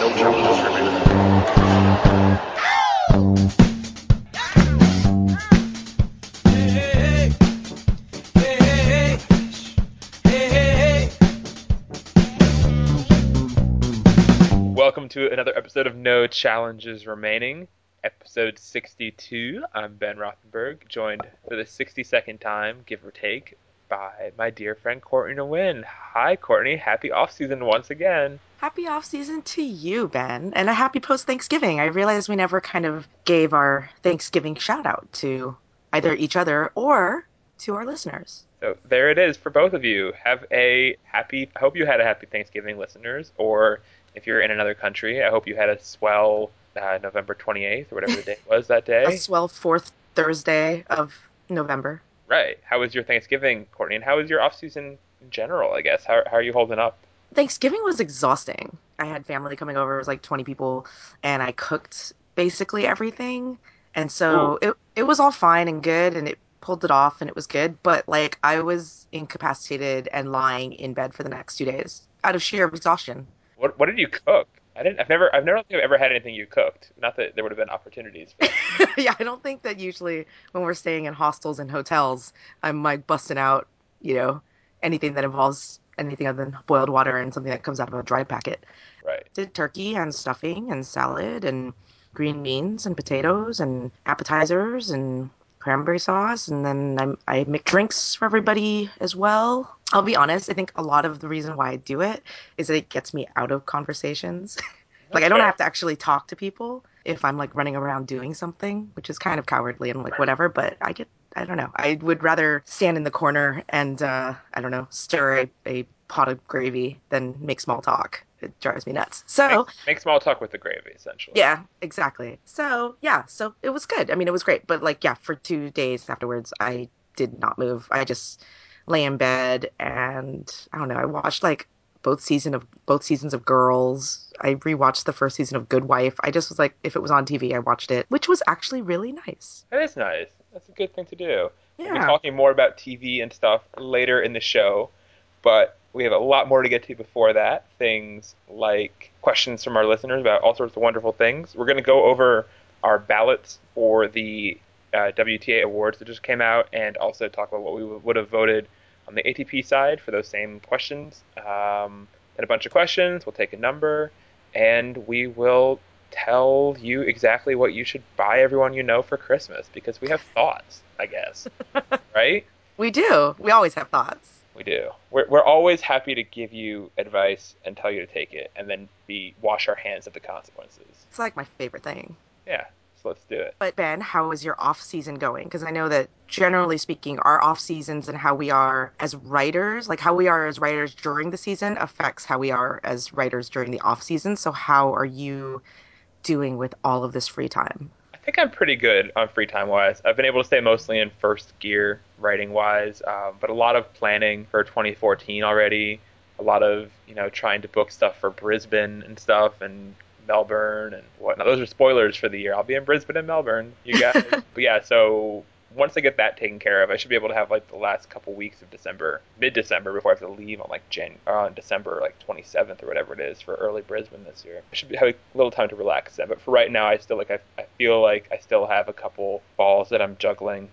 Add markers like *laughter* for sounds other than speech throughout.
No. Welcome to another episode of No Challenges Remaining, episode 62. I'm Ben Rothenberg, joined for the 62nd time, give or take, by my dear friend Courtney Nguyen. Hi, Courtney. Happy off season once again. Happy off season to you, Ben, and a happy post Thanksgiving. I realized we never kind of gave our Thanksgiving shout out to either each other or to our listeners. So there it is for both of you. Have a happy. I hope you had a happy Thanksgiving, listeners. Or if you're in another country, I hope you had a swell uh, November 28th or whatever the date was that day. A swell fourth Thursday of November. Right. How was your Thanksgiving, Courtney? And how was your off season in general? I guess. How how are you holding up? Thanksgiving was exhausting. I had family coming over, it was like 20 people, and I cooked basically everything. And so it it was all fine and good and it pulled it off and it was good, but like I was incapacitated and lying in bed for the next 2 days out of sheer exhaustion. What what did you cook? I didn't. I've never. I've never think I've ever had anything you cooked. Not that there would have been opportunities. For *laughs* yeah, I don't think that usually when we're staying in hostels and hotels, I'm like busting out, you know, anything that involves anything other than boiled water and something that comes out of a dry packet. right. Did turkey and stuffing and salad and green beans and potatoes and appetizers and cranberry sauce and then I, I make drinks for everybody as well. I'll be honest, I think a lot of the reason why I do it is that it gets me out of conversations. *laughs* like I don't have to actually talk to people if I'm like running around doing something, which is kind of cowardly and like whatever, but I get I don't know. I would rather stand in the corner and uh I don't know, stir a, a pot of gravy than make small talk. It drives me nuts. So Make, make small talk with the gravy, essentially. yeah, exactly. So yeah, so it was good. I mean, it was great. But like, yeah, for two days afterwards, I did not move. I just lay in bed and I don't know. I watched like both season of both seasons of Girls. I rewatched the first season of Good Wife. I just was like, if it was on TV, I watched it, which was actually really nice. That is nice. That's a good thing to do. Yeah. We'll be talking more about TV and stuff later in the show, but we have a lot more to get to before that. Things like questions from our listeners about all sorts of wonderful things. We're going to go over our ballots for the uh, WTA awards that just came out, and also talk about what we would have voted on the ATP side for those same questions. Um, then a bunch of questions. We'll take a number, and we will tell you exactly what you should buy everyone you know for Christmas because we have thoughts, I guess. *laughs* right? We do. We always have thoughts. We do. We're, we're always happy to give you advice and tell you to take it and then be wash our hands of the consequences. It's like my favorite thing. Yeah, let's do it. But Ben, how is your off season going? Because I know that generally speaking, our off seasons and how we are as writers, like how we are as writers during the season, affects how we are as writers during the off season. So how are you doing with all of this free time? I think I'm pretty good on free time wise. I've been able to stay mostly in first gear writing wise, um, but a lot of planning for 2014 already. A lot of you know trying to book stuff for Brisbane and stuff and Melbourne and whatnot. Those are spoilers for the year. I'll be in Brisbane and Melbourne, you guys. *laughs* but yeah, so once I get that taken care of, I should be able to have like the last couple weeks of December, mid December, before I have to leave on like Jan or on December like 27th or whatever it is for early Brisbane this year. I should be having a little time to relax then. But for right now, I still like I, I feel like I still have a couple balls that I'm juggling.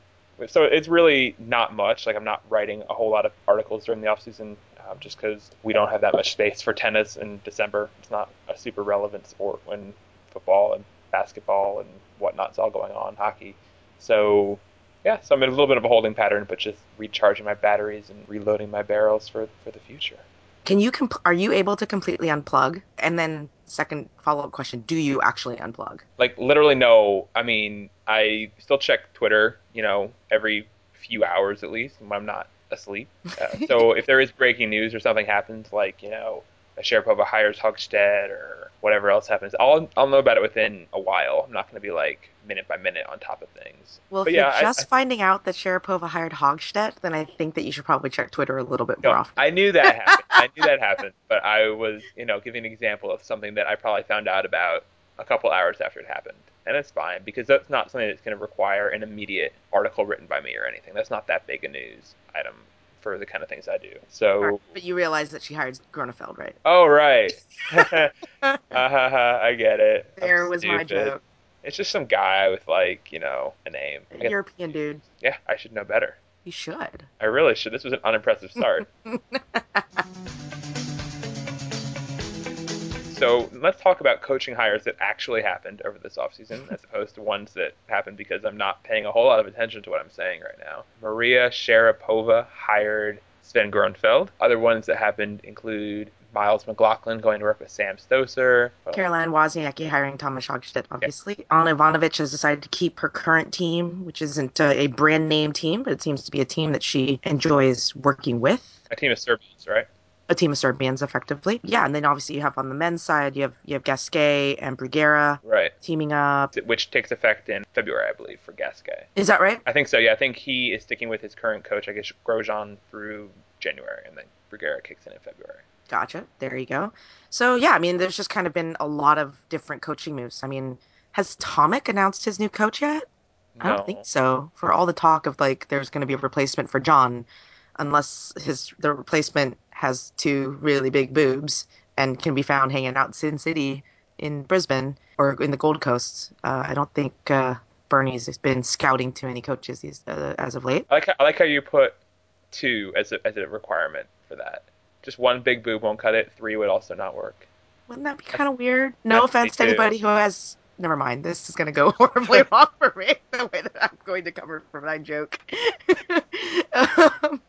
So it's really not much. Like I'm not writing a whole lot of articles during the off season, um, just because we don't have that much space for tennis in December. It's not a super relevant sport when football and basketball and whatnot's all going on, hockey. So yeah, so I'm in a little bit of a holding pattern, but just recharging my batteries and reloading my barrels for for the future. Can you comp- are you able to completely unplug? And then second follow up question: Do you actually unplug? Like literally, no. I mean, I still check Twitter, you know, every few hours at least when I'm not asleep. *laughs* Uh, so if there is breaking news or something happens, like you know, a Sharapova hires Hogstedt or whatever else happens, I'll I'll know about it within a while. I'm not going to be like minute by minute on top of things. Well, But if yeah, you're just I- finding out that Sharapova hired Hogstedt, then I think that you should probably check Twitter a little bit No, more often. I knew that *laughs* happened. I knew that happened, but I was, you know, giving an example of something that I probably found out about a couple hours after it happened. And it's fine because that's not something that's going to require an immediate article written by me or anything. That's not that big a news item for the kind of things I do. So, But you realize that she hired Groeneveld, right? *laughs* oh right, *laughs* *laughs* uh, I get it. I'm There was my joke. It's just some guy with like you know a name. Guess- European dude. yeah, I should know better. You should. I really should. This was an unimpressive start. So let's talk about coaching hires that actually happened over this offseason as opposed to ones that happened because I'm not paying a whole lot of attention to what I'm saying right now. Maria Sharapova hired Sven Groeneveld. Other ones that happened include Miles Maclagan going to work with Sam Stosur. Caroline Wozniacki hiring Thomas Hogstedt, obviously. Ana Ivanovic has decided to keep her current team, which isn't uh, a brand name team, but it seems to be a team that she enjoys working with. A team of Serbians, right? A team of Serbians, effectively. Yeah, and then obviously you have on the men's side, you have you have Gasquet and Bruguera Right. teaming up. Which takes effect in February, I believe, for Gasquet. Is that right? I think so. Yeah, I think he is sticking with his current coach. I guess Grosjean through January, and then Bruguera kicks in in February. Gotcha. There you go. So yeah, I mean, there's just kind of been a lot of different coaching moves. I mean, has Tomic announced his new coach yet? I don't think so. For all the talk of like there's going to be a replacement for John, unless his the replacement has two really big boobs and can be found hanging out in Sin City in Brisbane or in the Gold Coast. Uh, I don't think uh, Bernie's has been scouting too many coaches these, uh, as of late. I like how, I like how you put two as a, as a requirement for that. Just one big boob won't cut it. Three would also not work. Wouldn't that be kind of weird? No That's offense to anybody who has. Never mind. This is going to go *laughs* horribly wrong for me. The way that I'm going to cover for my joke. *laughs* um,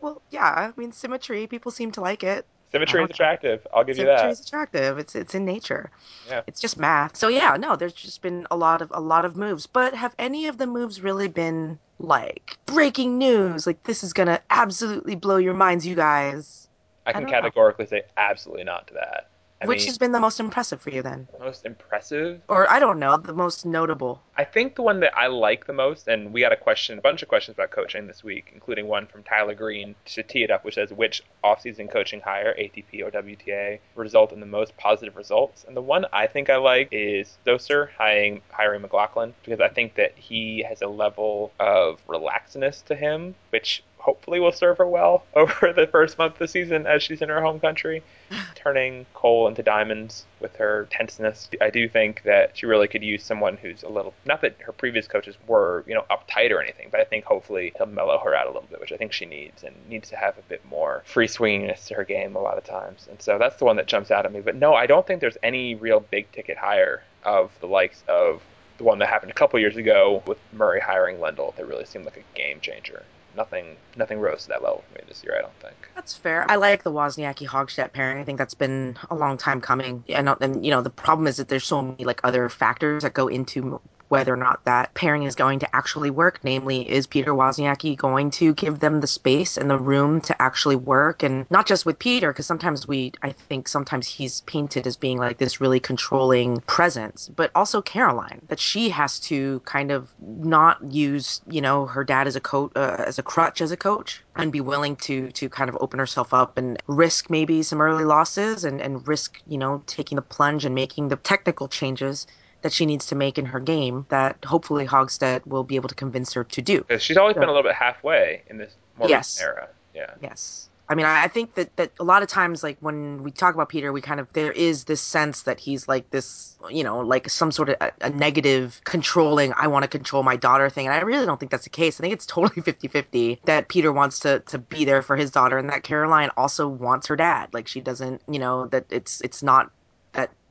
well, yeah. I mean, symmetry. People seem to like it. Symmetry is attractive. I'll give you that. Symmetry is attractive. It's it's in nature. Yeah. It's just math. So yeah, no. There's just been a lot of a lot of moves. But have any of the moves really been like breaking news? Like this is gonna absolutely blow your minds, you guys. I can know. categorically say absolutely not to that. I Which mean, has been the most impressive for you then? most impressive. Or I don't know, the most notable. I think the one that I like the most, and we got a question, a bunch of questions about coaching this week, including one from Tyler Green to tee it up, which says which offseason coaching hire, ATP or WTA, result in the most positive results. And the one I think I like is Stosur hiring hiring Maclagan because I think that he has a level of relaxedness to him, which hopefully will serve her well *laughs* over the first month of the season as she's in her home country *sighs* turning coal into diamonds with her tenseness. I do think that she really could use someone who's a little not that her previous coaches were, you know, uptight or anything, but I think hopefully he'll mellow her out a little bit, which I think she needs and needs to have a bit more free swinginess to her game a lot of times. And so that's the one that jumps out at me. But no, I don't think there's any real big ticket hire of the likes of the one that happened a couple years ago with Murray hiring Lendl that really seemed like a game changer. Nothing nothing rose to that level for me this year, I don't think. That's fair. I like the Wozniacki Hogstedt pairing. I think that's been a long time coming. And, and you know, the problem is that there's so many like other factors that go into whether or not that pairing is going to actually work. Namely, is Peter Wozniacki going to give them the space and the room to actually work? And not just with Peter, because sometimes we, I think sometimes he's painted as being like this really controlling presence, but also Caroline, that she has to kind of not use, you know, her dad as a coach, uh, as a crutch as a coach, and be willing to to kind of open herself up and risk maybe some early losses and and risk, you know, taking the plunge and making the technical changes that she needs to make in her game that hopefully Hogstedt will be able to convince her to do. She's always Yeah. been a little bit halfway in this more Yes. era. Yeah. Yes. I mean, I think that, that a lot of times, like when we talk about Peter, we kind of there is this sense that he's like this, you know, like some sort of a, a negative, controlling, I want to control my daughter thing. And I really don't think that's the case. I think it's totally *laughs* 50 50 that Peter wants to, to be there for his daughter and that Caroline also wants her dad. Like she doesn't, you know, that it's it's not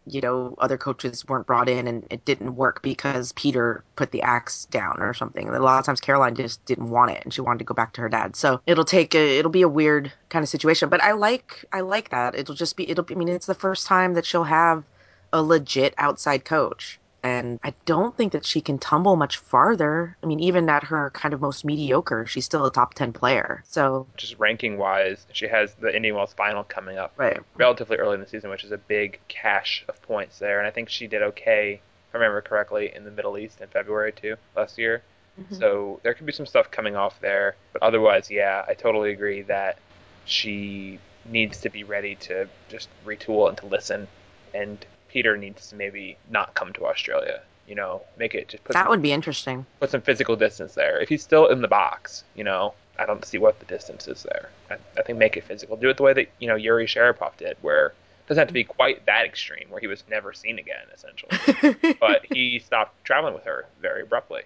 you know other coaches weren't brought in and it didn't work because Peter put the axe down or something. A lot of times Caroline just didn't want it and she wanted to go back to her dad. So it'll take a, it'll be a weird kind of situation. But I like I like that. It'll just be it'll be, I mean it's the first time that she'll have a legit outside coach. And I don't think that she can tumble much farther. I mean, even at her kind of most mediocre, she's still a top 10 player. So, Just ranking wise, she has the Indian Wells final coming up right. relatively early in the season, which is a big cache of points there. And I think she did okay, if I remember correctly, in the Middle East in February too last year. Mhm. So there could be some stuff coming off there. But otherwise, yeah, I totally agree that she needs to be ready to just retool and to listen. And Peter needs to maybe not come to Australia. You know, make it just put That some, would be interesting. put some physical distance there. If he's still in the box, you know, I don't see what the distance is there. I, I think make it physical. Do it the way that you know Yuri Sharapov did, where it doesn't have to be quite that extreme, where he was never seen again, essentially. *laughs* but he stopped traveling with her very abruptly.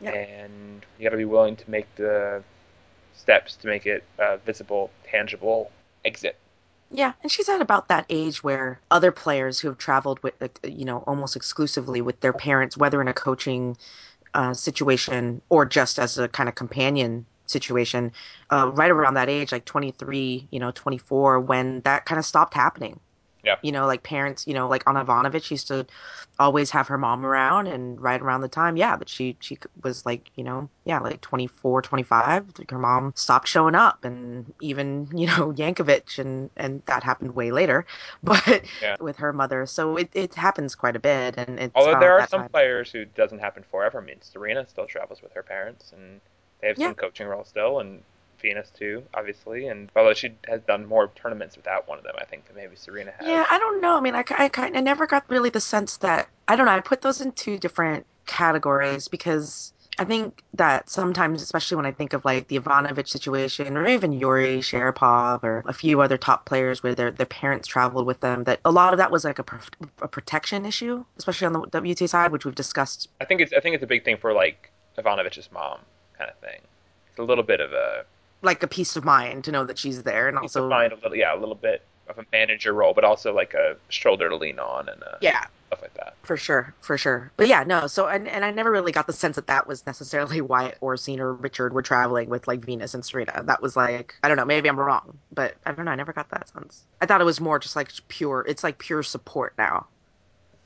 Yeah. And you got to be willing to make the steps to make it uh, visible, tangible exit. Yeah, and she's at about that age where other players who have traveled with, you know, almost exclusively with their parents, whether in a coaching uh, situation or just as a kind of companion situation, uh, right around that age, like 23, you know, 24, when that kind of stopped happening. Yeah. You know, like parents, you know, like Ana Ivanovic used to always have her mom around, and right around the time, yeah, that she she was like, you know, yeah, like 24, 25, like her mom stopped showing up, and even *laughs* you know Jankovic, and and that happened way later, *laughs* but Yeah. with her mother, so it it happens quite a bit, and it's Although there are some time. players who doesn't happen forever. I mean, Serena still travels with her parents, and they have Yeah. some coaching role still, and Venus too, obviously. And although she has done more tournaments without one of them, I think than maybe Serena has. Yeah, I don't know. I mean, I, I, kind I never got really the sense that I don't know. I put those in two different categories because I think that sometimes, especially when I think of like the Ivanovic situation or even Yuri Sharapov or a few other top players where their their parents traveled with them, that a lot of that was like a, a protection issue, especially on the WTA side, which we've discussed. I think it's I think it's a big thing for like Ivanovic's mom kind of thing. It's a little bit of a Like a peace of mind to know that she's there, and also also find a little yeah a little bit of a manager role, but also like a shoulder to lean on and uh, yeah, stuff like that. For sure, for sure. But yeah, no. So and and I never really got the sense that that was necessarily *laughs* why Oracene or Richard were traveling with like Venus and Serena. That was like I don't know. Maybe I'm wrong, but I don't know. I never got that sense. I thought it was more just like pure. It's like pure support now,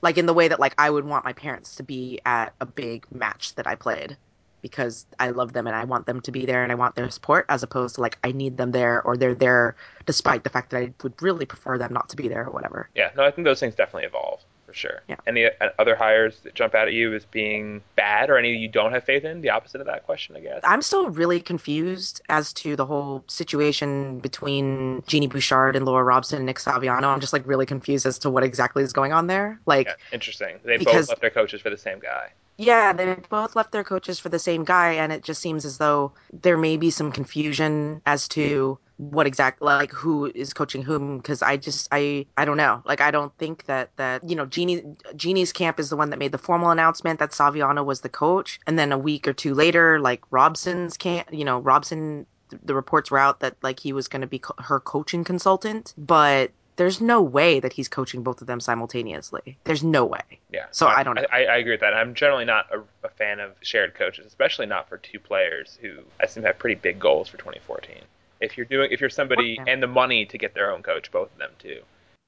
like in the way that like I would want my parents to be at a big match that I played because I love them and I want them to be there and I want their support as opposed to like I need them there or they're there despite the fact that I would really prefer them not to be there or whatever. Yeah, no, I think those things definitely evolve for sure. Yeah. Any uh, other hires that jump out at you as being bad, or any you don't have faith in? The opposite of that question, I guess. I'm still really confused as to the whole situation between Genie Bouchard and Laura Robson and Nick Saviano. I'm just like really confused as to what exactly is going on there. Like, Yeah, interesting. They Because- both left their coaches for the same guy. Yeah, they both left their coaches for the same guy, and it just seems as though there may be some confusion as to what exactly like who is coaching whom because i just i i don't know. Like i don't think that that you know genie genie's camp is the one that made the formal announcement that saviano was the coach and then a week or two later like robson's camp you know robson the reports were out that like he was going to be co- her coaching consultant but there's no way that he's coaching both of them simultaneously there's no way Yeah. So I don't know. I, I agree with that. I'm generally not a, a fan of shared coaches, especially not for two players who I assume have pretty big goals for 2014. If you're doing, if you're somebody and the money to get their own coach, both of them too.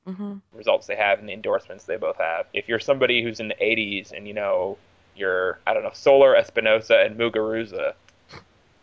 hmm results they have and the endorsements they both have. If you're somebody who's in the 80s and you know you're I don't know Soler Espinosa and Muguruza,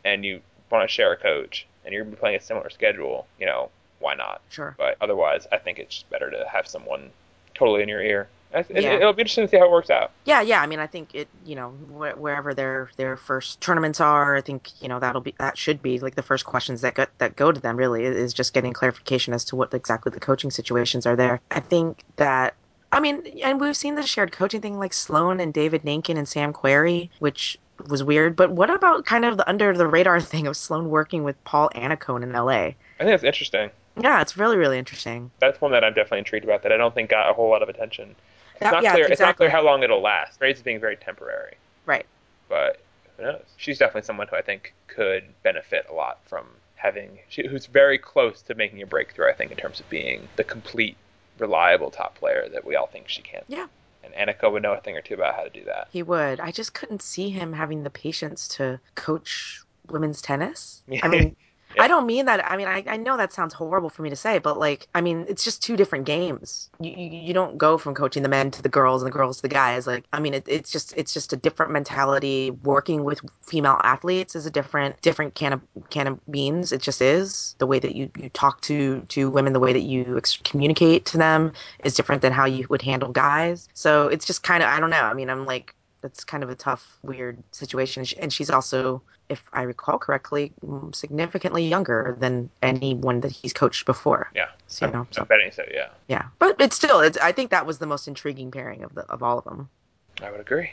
and you want to share a coach and you're playing a similar schedule, you know why not? sure But otherwise, I think it's just better to have someone totally in your ear. Yeah. It'll be interesting to see how it works out. Yeah, yeah. I mean, I think it. You know, wh- wherever their their first tournaments are, I think you know that'll be that should be like the first questions that go, that go to them. Really, is just getting clarification as to what exactly the coaching situations are there. I think that. I mean, and we've seen the shared coaching thing like Sloane and David Nainkin and Sam Querrey, which was weird. But what about kind of the under the radar *laughs* thing of Sloane working with Paul Annacone in L.A.? I think that's interesting. Yeah, it's really really interesting. That's one that I'm definitely intrigued about that I don't think got a whole lot of attention. It's That- not yeah, clear. It's not clear how long it'll last. Trades being very temporary. Right. but who knows? She's definitely someone who I think could benefit a lot from having, she, who's very close to making a breakthrough. I think in terms of being the complete, reliable top player that we all think she can. Yeah. And Annacone would know a thing or two about how to do that. He would. I just couldn't see him having the patience to coach women's tennis. I mean, *laughs* Yeah. I don't mean that. I mean, I, I know that sounds horrible for me to say, but like, I mean, it's just two different games. You, you, you don't go from coaching the men to the girls and the girls to the guys. Like, I mean, it, it's just it's just a different mentality. Working with female athletes is a different different can of can of beans. It just is. The way that you, you talk to to women, the way that you ex- communicate to them is different than how you would handle guys. So it's just kind of I don't know. I mean, I'm like that's kind of a tough, weird situation. And she's also, if I recall correctly, significantly younger than anyone that he's coached before. Yeah. So, you I'm, know, so I'm betting so. Yeah. yeah, but it's still, it's, I think that was the most intriguing pairing of the of all of them. I would agree.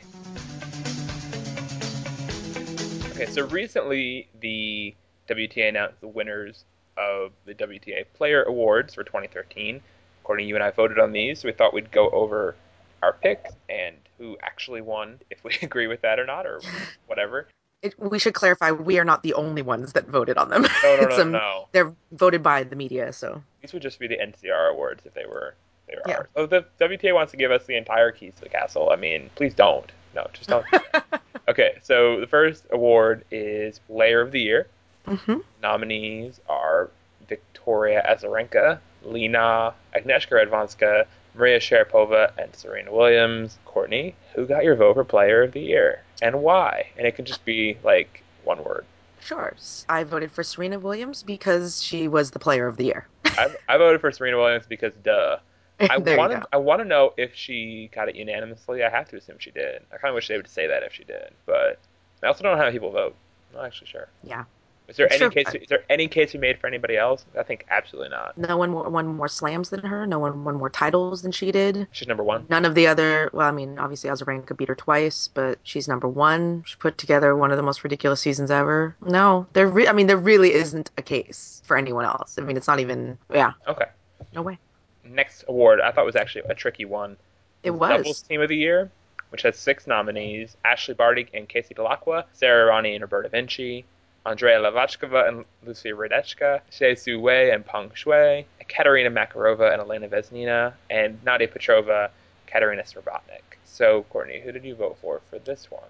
Okay, so recently the WTA announced the winners of the WTA Player Awards for 2013. According to you and I voted on these, so we thought we'd go over our picks and who actually won, if we *laughs* agree with that or not, or whatever. It, we should clarify we are not the only ones that voted on them. No, no, *laughs* no, um, no. They're voted by the media, so These would just be the NCR awards if they were they were Yeah. ours. So if the WTA wants to give us the entire keys to the castle. I mean, please don't. No, just don't. *laughs* okay, so the first award is Player of the Year. hmm Nominees are Victoria Azarenka, Li Na Agnieszka Radwanska, Maria Sharapova, and Serena Williams. Courtney, who got your vote for Player of the Year and why? And it can just be like one word. Sure. I voted for Serena Williams because she was the player of the year. I, I voted for Serena Williams because duh. *laughs* I want you to. go. I want to know if she got it unanimously. I have to assume she did. I kind of wish they would say that if she did, but I also don't know how people vote. I'm not actually sure. Yeah. Is there any case? Is there any case you made for anybody else? I think absolutely not. No one wo- won more slams than her. No one won more titles than she did. She's number one. None of the other, well, I mean, obviously Azarenka beat her twice, but she's number one. She put together one of the most ridiculous seasons ever. No, there, re- I mean, there really isn't a case for anyone else. I mean, it's not even, yeah, Okay. no way. Next award, I thought was actually a tricky one. It was Doubles. Team of the Year, which has six nominees: Ashley Barty and Casey Dellacqua, Sara Errani and Roberta Vinci, Andrea Hlavackova and Lucie Hradecka, Hsieh Su Wei and Peng Shuai, Katerina Makarova and Elena Vesnina, and Nadia Petrova, Katarina Srebotnik. So, Courtney, who did you vote for for this one?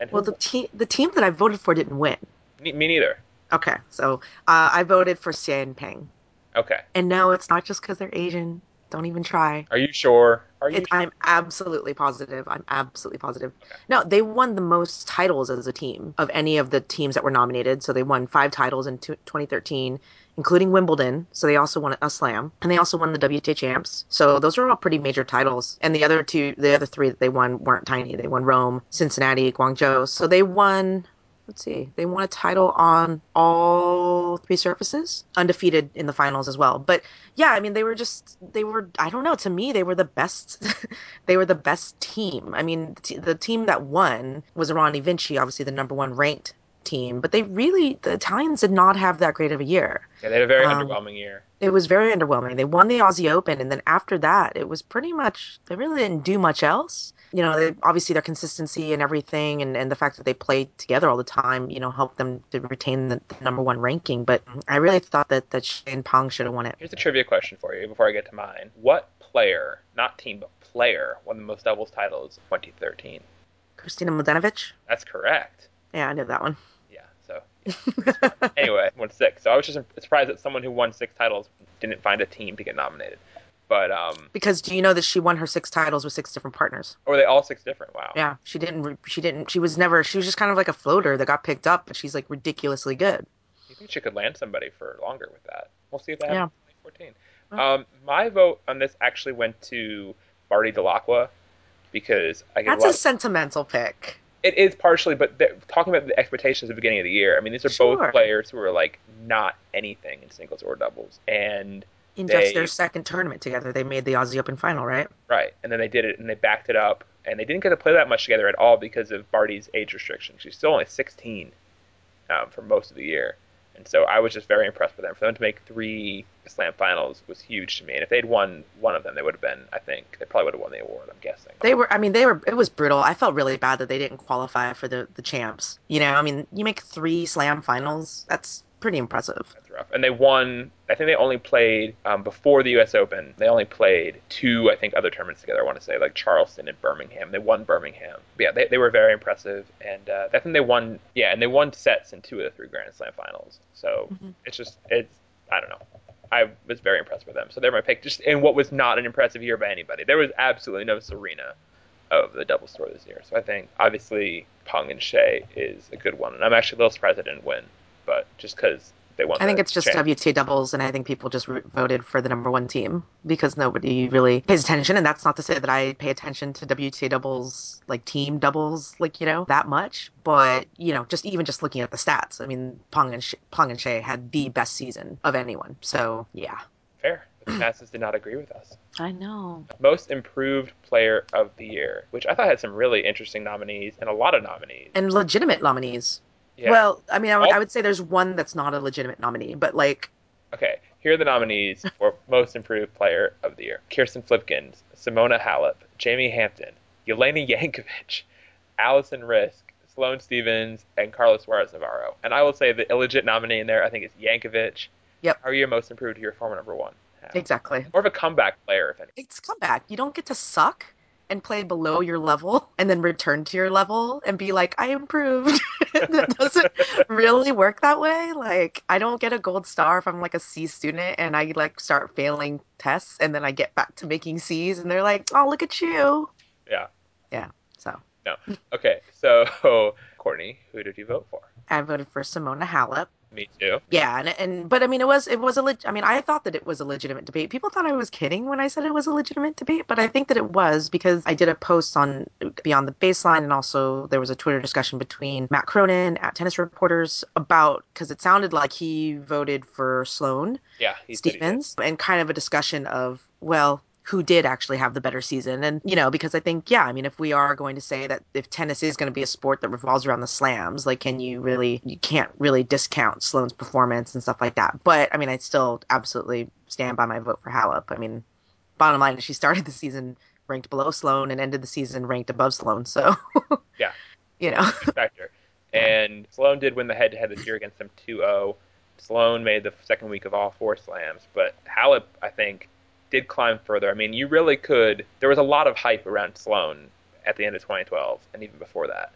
And who, Well, the team, the team that I voted for didn't win. me, me neither. Okay, so uh, I voted for Hsieh Peng. Okay. And no, it's not just because they're Asian. Don't even try. Are you sure? Are you It, I'm absolutely positive. I'm absolutely positive. No, they won the most titles as a team of any of the teams that were nominated. So they won five titles in two- 2013, including Wimbledon. So they also won a slam, and they also won the WTA champs. So those are all pretty major titles. And the other two, the other three that they won weren't tiny. They won Rome, Cincinnati, Guangzhou. So they won. Let's see. They won a title on all three surfaces, undefeated in the finals as well. But yeah, I mean, they were just they were. I don't know. To me, they were the best. *laughs* they were the best team. I mean, t- the team that won was Errani Vinci, obviously the number one ranked team. But they really, the Italians did not have that great of a year. Yeah, they had a very Um, underwhelming year. It was very underwhelming. They won the Aussie Open, and then after that, it was pretty much they really didn't do much else. You know, they, obviously their consistency and everything, and, and the fact that they played together all the time, you know, helped them to retain the, the number one ranking. But I really thought that that Shane Pong should have won it. Here's a trivia question for you before I get to mine. What player, not team, but player, won the most doubles titles in 2013? Kristina Mladenovic. That's correct. Yeah, I knew that one. Yeah, so *laughs* anyway, won six. So I was just surprised that someone who won six titles didn't find a team to get nominated. But um, because do you know that she won her six titles with six different partners? or were they all six different? Wow. Yeah, she didn't. She didn't. She was never. She was just kind of like a floater that got picked up, but she's like ridiculously good. You think she could land somebody for longer with that? We'll see if that Yeah. happens in 2014. Um, my vote on this actually went to Barty Dellacqua because I get That's a a lot. sentimental pick. it is partially, but talking about the expectations at the beginning of the year. I mean, these are Sure. both players who are like not anything in singles or doubles, and In They- just their second tournament together, they made the Aussie Open final, right? Right, and then they did it, and they backed it up, and they didn't get to play that much together at all because of Barty's age restriction. She's still only 16 um, for most of the year, and so I was just very impressed with them. For them to make three Slam finals was huge to me, and if they'd won one of them, they would have been. I think they probably would have won the award. I'm guessing. They were. I mean, they were. It was brutal. I felt really bad that they didn't qualify for the the champs. You know, I mean, you make three Slam finals. That's pretty impressive. That's rough. And they won. I think they only played um, before the U.S. Open. They only played two, I think, other tournaments together. I want to say like Charleston and Birmingham. They won Birmingham. But yeah, they, they were very impressive, and uh, I think they won. Yeah, and they won sets in two of the three Grand Slam finals. So Mhm. it's just it's I don't know. I was very impressed with them. So they're my pick. Just in what was not an impressive year by anybody. There was absolutely no Serena of the double tour this year. So I think obviously Peng and Hsieh is a good one, and I'm actually a little surprised they didn't win, just because they won. I think the it's just champ. WTA doubles, and I think people just voted for the number one team because nobody really pays attention. And that's not to say that I pay attention to WTA doubles, like team doubles, like you know that much. But you know, just even just looking at the stats, I mean, Pong and Sh- Pong and Hsieh had the best season of anyone. So yeah, Fair. The *clears throat* masses did not agree with us. I know. Most improved player of the year, which I thought had some really interesting nominees and a lot of nominees. And legitimate nominees. Yeah. Well, I mean, I would, I would say there's one that's not a legitimate nominee, but like, Okay, here are the nominees for *laughs* Most Improved Player of the Year Kirsten Flipkens, Simona Halep, Jamie Hampton, Jelena Jankovic, Alison Riske, Sloane Stevens, and Carlos Suarez Navarro. And I will say the illegit nominee in there, I think, is Jankovic. Yep. How are you most improved to your former number one? exactly. More of a comeback player, if any. It's comeback. You don't get to suck and play below your level and then return to your level and be like, I improved. *laughs* that doesn't really work that way. Like, I don't get a gold star if I'm like a C student and I like start failing tests and then I get back to making C's and they're like, oh, look at you. Yeah. Yeah. So No. Okay, so *laughs* Courtney, who did you vote for? I voted for Simona Halep. Me too. Yeah, and, and but I mean, it was it was a leg- I mean, I thought that it was a legitimate debate. People thought I was kidding when I said it was a legitimate debate, but I think that it was because I did a post on Beyond the Baseline, and also there was a Twitter discussion between Matt Cronin at Tennis Reporters about because it sounded like he voted for Sloane Yeah. Stevens, and kind of a discussion of well. Who did actually have the better season? And, you know, because I think, yeah, I mean, if we are going to say that if tennis is going to be a sport that revolves around the slams, like, can you really, you can't really discount Sloane's performance and stuff like that. But, I mean, I still absolutely stand by my vote for Halep. I mean, bottom line is she started the season ranked below Sloane and ended the season ranked above Sloane. So, *laughs* Yeah. you know, factor. And Sloane did win the head to head this year against them 2 0. Sloane made the second week of all four slams, but Halep, I think, did climb further. I mean, you really could. There was a lot of hype around Sloane at the end of 2012 and even before that.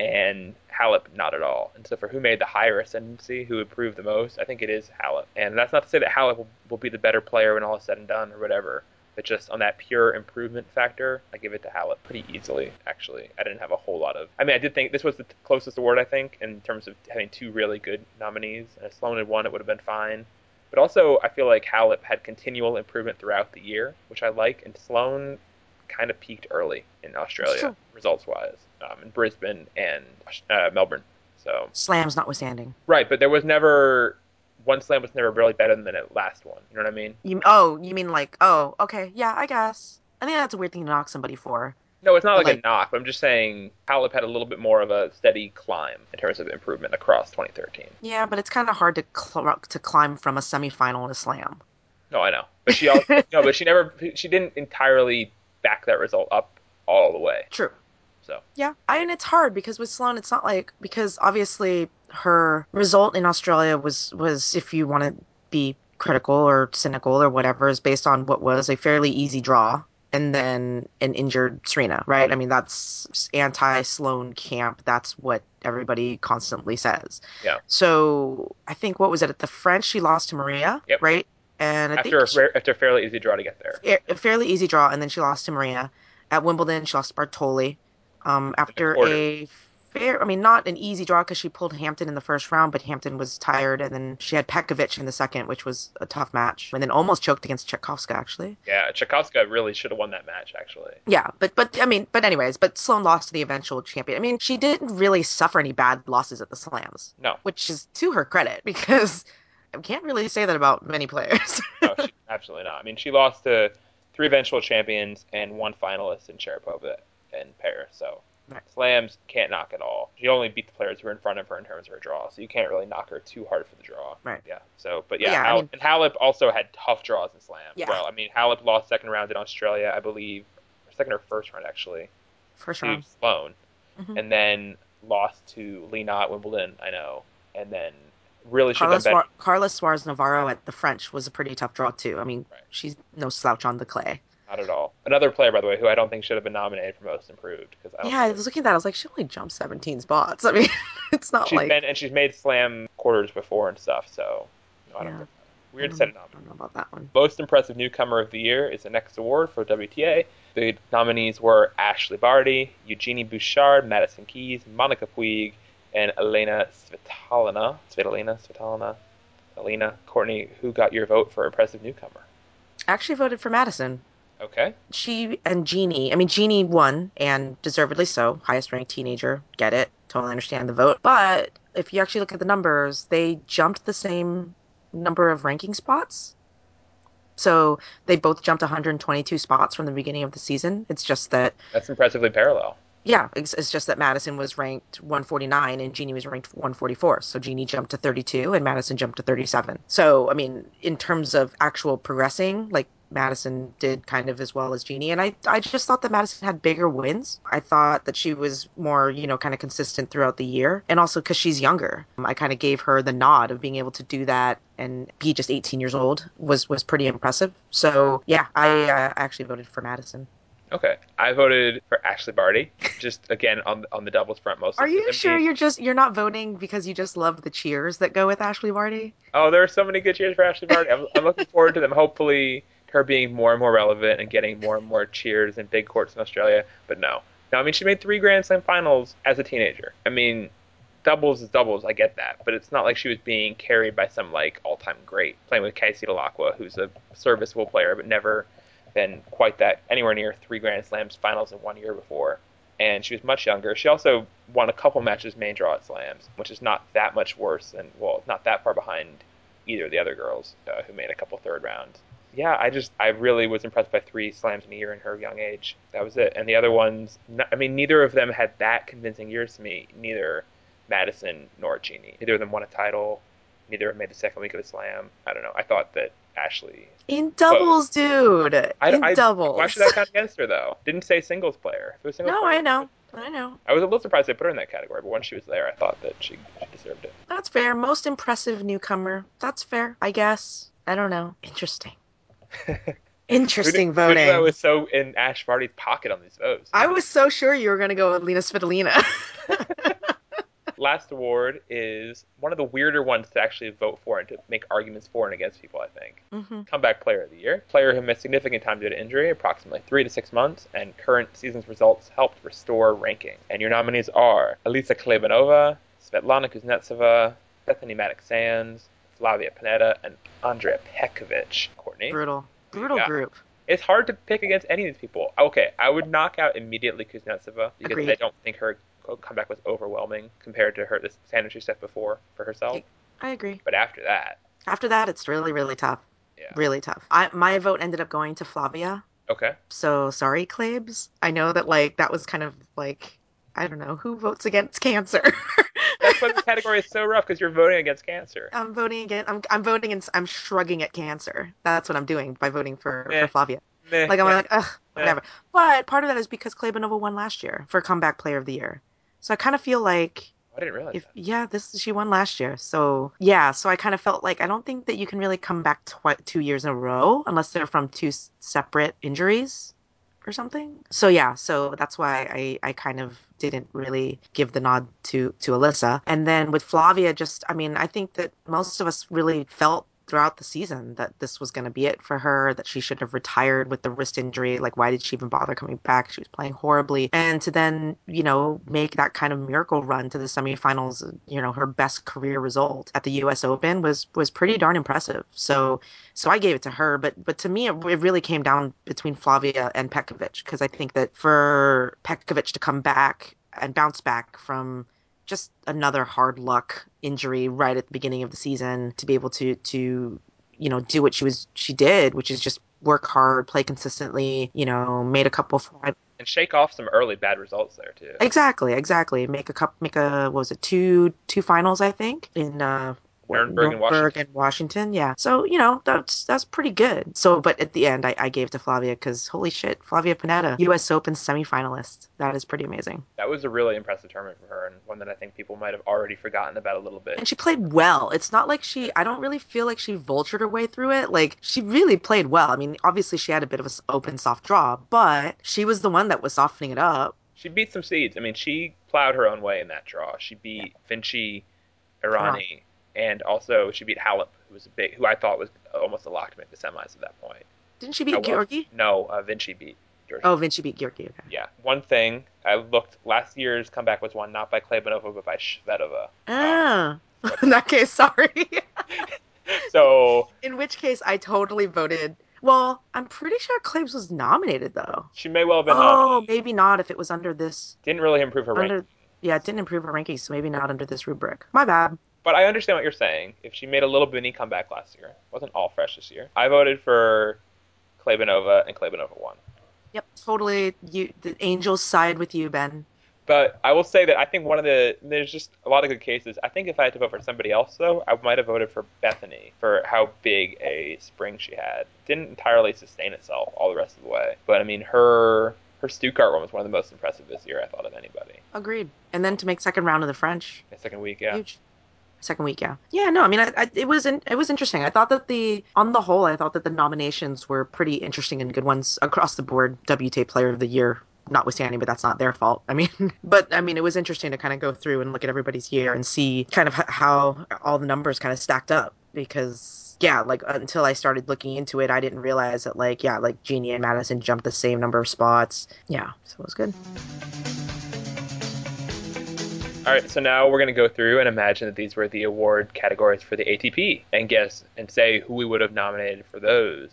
And Halep, not at all. And so, for who made the higher ascendancy, who improved the most, I think it is Halep. And that's not to say that Halep will, will be the better player when all is said and done or whatever. But just on that pure improvement factor, I give it to Halep pretty easily, actually. I didn't have a whole lot of. I mean, I did think this was the t- closest award, I think, in terms of having two really good nominees. And if Sloane had won, it would have been fine. But also, I feel like Halep had continual improvement throughout the year, which I like. And Sloane kind of peaked early in Australia, results wise, um, in Brisbane and uh, Melbourne. So slams notwithstanding. right, but there was never one slam was never really better than the last one. You know what I mean? You, oh, you mean like, oh, okay, yeah, I guess. I think that's a weird thing to knock somebody for. No, it's not like, Like- a knock. But I'm just saying Halep had a little bit more of a steady climb in terms of improvement across 2013. Yeah, but it's kind of hard to cl- to climb from a semifinal in a slam. No, I know, but she also *laughs* no, but she never she didn't entirely back that result up all the way. True. So Yeah, I and it's hard because with Sloane, it's not like because obviously her result in Australia was was if you want to be critical or cynical or whatever is based on what was a fairly easy draw and then an injured Serena, right? I mean that's anti Sloane camp. That's what everybody constantly says. Yeah. So I think what was it at the French? She lost to Maria, Yep. right? And I after a, think fa- after a fairly easy draw to get there. a- a fairly easy draw, and then she lost to Maria. At Wimbledon, she lost to Bartoli. Um, after a fair, I mean, not an easy draw because she pulled Hampton in the first round, but Hampton was tired, and then she had Petkovic in the second, which was a tough match, and then almost choked against Cetkovska, actually. Yeah, Cetkovska really should have won that match actually. Yeah, but but I mean, but anyways, but Sloane lost to the eventual champion. I mean, she didn't really suffer any bad losses at the slams, No, which is to her credit *laughs* because I can't really say that about many players. *laughs* no, she, absolutely not. I mean, she lost to three eventual champions and one finalist in Sharapova and Paris. So. Slams can't knock at all. She only beat the players who were in front of her in terms of her draw, so you can't really knock her too hard for the draw. Right. Yeah. So, but yeah, Yeah, I mean- and Halep also had tough draws in slam. Yeah. Well, I mean, Halep lost second round in Australia, I believe, or second or first round actually, First to round. Sloane, Mhm. and then lost to Li Na at Wimbledon. I know, and then really should Carlos, have been better. Carlos Suarez Navarro at the French was a pretty tough draw too. I mean, Right. she's no slouch on the clay. Not at all. Another player, by the way, who I don't think should have been nominated for most improved because Yeah, I was looking at that. I was like, she only jumped 17 spots. I mean, *laughs* it's not she's like been and she's made slam quarters before and stuff. So no, I don't Yeah. think weird set don't- I don't know about that one. Most impressive newcomer of the year is the next award for WTA. The nominees were Ashley Barty, Eugenie Bouchard, Madison Keys, Monica Puig, and Elena Svitolina. Svitolina, Svitolina, Elena. Courtney, who got your vote for impressive newcomer? I actually voted for Madison. Okay. She and Genie. I mean, Genie won, and deservedly so. Highest ranked teenager. Get it. Totally understand the vote. But if you actually look at the numbers, they jumped the same number of ranking spots. So they both jumped 122 spots from the beginning of the season. It's just that That's impressively parallel. yeah, it's, it's just that Madison was ranked 149 and Genie was ranked 144. So Genie jumped to 32 and Madison jumped to 37. So I mean, in terms of actual progressing, like Madison did kind of as well as Genie, and I I just thought that Madison had bigger wins. I thought that she was more you know kind of consistent throughout the year, and also because she's younger, I kind of gave her the nod of being able to do that and be just 18 years old was was pretty impressive. So yeah, I uh, actually voted for Madison. Okay, I voted for Ashley Barty, just again on on the doubles front mostly. Are you sure being- you're just you're not voting because you just love the cheers that go with Ashley Barty? Oh, there are so many good cheers for Ashley Barty. I'm, I'm looking forward to them. Hopefully, her being more and more relevant and getting more and more cheers in big courts in Australia. But no, no. I mean, she made three Grand Slam finals as a teenager. I mean, doubles is doubles. I get that, but it's not like she was being carried by some like all-time great playing with Casey Dellacqua, who's a serviceable player, but never been quite that anywhere near three Grand Slams finals in one year before. And she was much younger. She also won a couple matches main draw at slams, which is not that much worse than well, not that far behind either of the other girls uh, who made a couple third rounds. Yeah, I just I really was impressed by three slams in a year in her young age. That was it. And the other ones, I mean, neither of them had that convincing years to me. Neither Madison nor Genie. Neither of them won a title. Neither have made the second week of the slam. I don't know. I thought that Ashley. In doubles, dude. I, In I, doubles. Why should I count against her though? Didn't say singles player. If it was singles No, player, I know. I know. I was a little surprised they put her in that category, but once she was there, I thought that she, she deserved it. That's fair. Most impressive newcomer. That's fair, I guess. I don't know. Interesting. *laughs* Interesting who I was so in Ash Barty's pocket on these votes. I was so sure you were going to go with Lena Svitolina. *laughs* *laughs* Last award is one of the weirder ones to actually vote for and to make arguments for and against people, I think. hmm Comeback Player of the Year. Player who missed significant time due to injury, approximately three to six months, and current season's results helped restore ranking. And your nominees are Alisa Kleybanova, Svetlana Kuznetsova, Bethanie Mattek-Sands, Flavia Pennetta, and Andrea Petkovic. Courtney? Brutal. Brutal Yeah. group. It's hard to pick against any of these people. Okay, I would knock out immediately Kuznetsova because Agreed. I don't think her comeback was overwhelming compared to her the standard she set before for herself. I agree. But after that, After that, it's really, really tough. Yeah. Really tough. I, my vote ended up going to Flavia. okay, So sorry, Clabes. I know that like that was kind of like I don't know who votes against cancer. *laughs* that's why this category is so rough because you're voting against cancer. I'm voting against. I'm I'm voting and I'm shrugging at cancer. That's what I'm doing by voting for, Meh. for Flavia. Meh. Like I'm like ugh, whatever. But part of that is because Kleybanova won last year for comeback player of the year. So I kind of feel like oh, I didn't realize if yeah, this she won last year. So yeah, so I kind of felt like I don't think that you can really come back twi- two years in a row unless they're from two s- separate injuries or something. So yeah, so that's why I I kind of didn't really give the nod to to Alisa. And then with Flavia, just I mean, I think that most of us really felt throughout the season that this was going to be it for her that she should have retired with the wrist injury like why did she even bother coming back? She was playing horribly. And to then you know make that kind of miracle run to the semifinals you know her best career result at the US Open was was pretty darn impressive. So so I gave it to her. But but to me it, it really came down between Flavia and Petkovic because I think that for Petkovic to come back and bounce back from just another hard luck injury right at the beginning of the season to be able to to you know do what she was she did which is just work hard play consistently you know made a couple And shake off some early bad results there too. exactly exactly make a cup make a what was it two two finals i think in uh Nuremberg and Washington. and Washington, yeah. So you know that's that's pretty good. So, but at the end, I, I gave to Flavia because holy shit, Flavia Pennetta, U.S. Open semifinalist. That is pretty amazing. That was a really impressive tournament for her and one that I think people might have already forgotten about a little bit. And she played well. It's not like she, I don't really feel like she vultured her way through it. Like, she really played well. I mean, obviously, she had a bit of an open, soft draw, but she was the one that was softening it up. She beat some seeds. I mean, she plowed her own way in that draw. She beat Vinci, Errani, and also she beat Halep, who was a big, who I thought was almost a lock to make the semis at that point. Didn't she beat Oh, well. No, uh, Vinci beat Georgia. Oh, Vinci beat Giorgi. Okay. Yeah. One thing I looked last year's comeback was won not by Kleybanova but by Shvedova. Ah. *laughs* In that case, sorry. *laughs* So In which case, I totally voted. Well, I'm pretty sure Claves was nominated, though. she may well have been Oh, nominated. maybe not if it was under this. Didn't really improve her Under, ranking. yeah, it didn't improve her rankings, so maybe not under this rubric. My bad. But I understand what you're saying. If she made a little mini comeback last year, wasn't all fresh this year. I voted for Kleybanova, and Kleybanova won. Yep, totally. You, the Angels side with you, Ben. But I will say that I think one of the there's just a lot of good cases. I think if I had to vote for somebody else though, I might have voted for Bethany for how big a spring she had. Didn't entirely sustain itself all the rest of the way, but I mean her her Stuttgart one was one of the most impressive this year I thought of anybody. Agreed. And then to make second round of the French, The second week, yeah. huge. Second week, yeah, yeah. No, I mean, I, I, it was in, it was interesting. I thought that the on the whole, I thought that the nominations were pretty interesting and good ones across the board. WTA Player of the Year, notwithstanding, but that's not their fault. I mean, *laughs* but I mean, it was interesting to kind of go through and look at everybody's year and see kind of how all the numbers kind of stacked up because yeah, like until I started looking into it, I didn't realize that like yeah, like Genie and Madison jumped the same number of spots. Yeah, so it was good. All right, so now we're going to go through and imagine that these were the award categories for the ATP and guess and say who we would have nominated for those.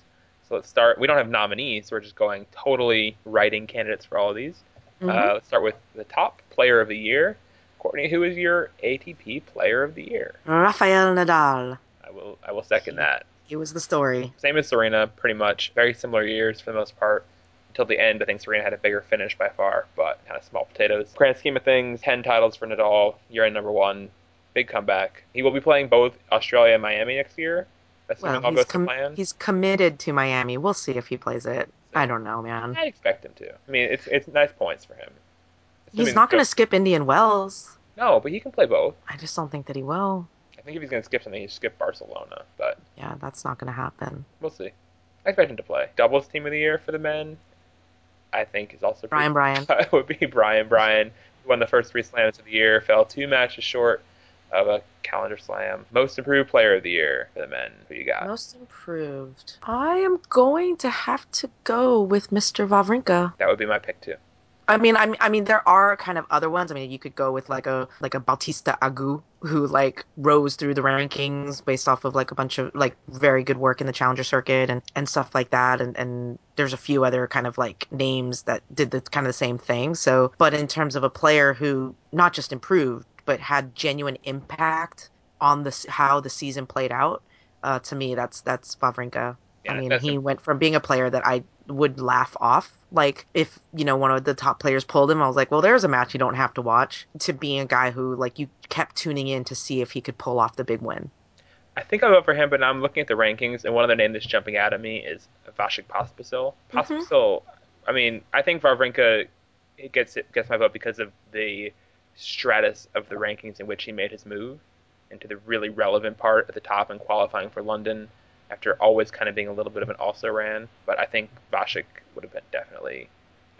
So let's start. We don't have nominees, so we're just going totally writing candidates for all of these. Mhm. Uh, let's start with the top player of the year. Courtney, who is your ATP player of the year? Rafael Nadal. I will I will second that. He was the story. Same as Serena, pretty much. Very similar years for the most part. Until the end, I think Serena had a bigger finish by far, but kind of small potatoes. Grand scheme of things, 10 titles for Nadal, year end number one, big comeback. He will be playing both Australia and Miami next year. Assuming Well, all he's, com- plan. he's committed to Miami. We'll see if he plays it. I don't know, man. I expect him to. I mean, it's it's nice points for him. He's not going to skip Indian Wells. No, but he can play both. I just don't think that he will. I think if he's going to skip something, he should skip Barcelona, but Yeah, that's not going to happen. we'll see. I expect him to play. Doubles team of the year for the men, I think, is also Brian Bryan. *laughs* it would be Brian Bryan, who won the first three slams of the year, fell two matches short of a calendar slam. Most improved player of the year for the men. Who you got? Most improved. I am going to have to go with Mr. Wawrinka. That would be my pick too. I mean, I mean, I mean, there are kind of other ones. I mean, you could go with like a like a Bautista Agut, who like rose through the rankings based off of like a bunch of like very good work in the challenger circuit and and stuff like that. And and there's a few other kind of like names that did the kind of the same thing. So, but in terms of a player who not just improved but had genuine impact on the how the season played out, uh, to me, that's that's Wawrinka. Yeah, I mean, he went from being a player that I would laugh off. Like, if, you know, one of the top players pulled him, I was like, well, there's a match you don't have to watch. To being a guy who, like, you kept tuning in to see if he could pull off the big win. I think I'll vote for him, but now I'm looking at the rankings, and one other name that's jumping out at me is Vasek Pospisil. Mm-hmm. Pospisil, I mean, I think Wawrinka gets it, gets my vote because of the stratus of the rankings in which he made his move into the really relevant part at the top and qualifying for London after always kind of being a little bit of an also ran. But I think Vasek would have been definitely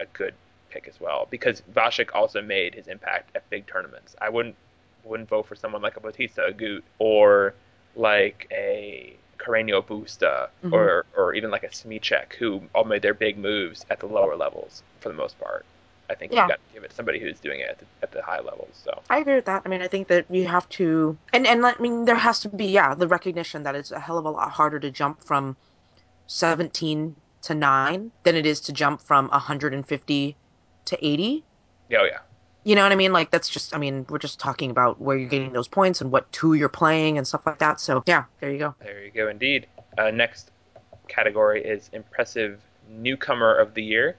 a good pick as well because Vasek also made his impact at big tournaments. I wouldn't wouldn't vote for someone like a Bautista Agut or like a Carreño Busta Mhm. or or even like a Smyczek who all made their big moves at the lower levels for the most part. I think Yeah. you got to give it to somebody who's doing it at the, at the high levels. So I agree with that. I mean, I think that you have to, and and I mean, there has to be, yeah, the recognition that it's a hell of a lot harder to jump from 17 to 9 than it is to jump from 150 to 80. yeah, oh, yeah. You know what I mean? Like that's just I mean, we're just talking about where you're getting those points and what two you're playing and stuff like that. So yeah, there you go. There you go, indeed. Uh, next category is impressive newcomer of the year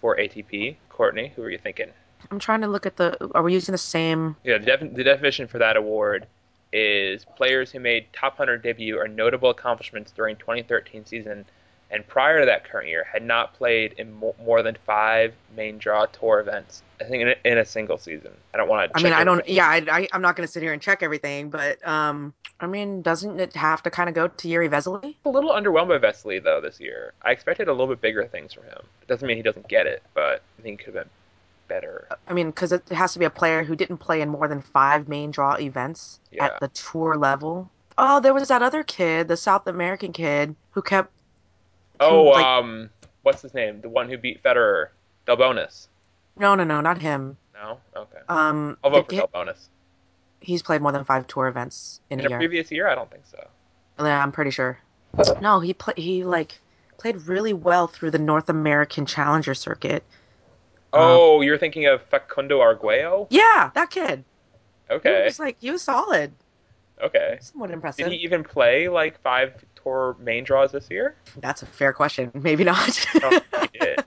for ATP. Courtney, who are you thinking? I'm trying to look at the are we using the same Yeah, the, def- the definition for that award is players who made top 100 debut or notable accomplishments during 2013 season and prior to that current year had not played in mo- more than five main draw tour events. I think in a, in a single season. I don't want to. I mean, I don't yeah, I, I'm not going to sit here and check everything, but um I mean, doesn't it have to kind of go to Yuri Vesely? a little underwhelmed by Vesely though this year. I expected a little bit bigger things from him. It doesn't mean he doesn't get it, but I think he could have been better. I mean, cuz it has to be a player who didn't play in more than 5 main draw events Yeah. at the tour level. Oh, there was that other kid, the South American kid who kept Oh, like- um, what's his name? The one who beat Federer, Delbonis. No, no, no, not him. No, okay. Um I'll vote for the- Delbonis. he's played more than 5 tour events in, In a a year. previous year, I don't think so. Yeah, I'm pretty sure. No, he play he like played really well through the North American Challenger circuit. Oh, you're thinking of Facundo Arguello? Yeah, that kid. Okay. He was like he was solid. Okay. Somewhat impressive. Did he even play like five tour main draws this year? That's a fair question. *laughs* Maybe not. *laughs* I don't think he did.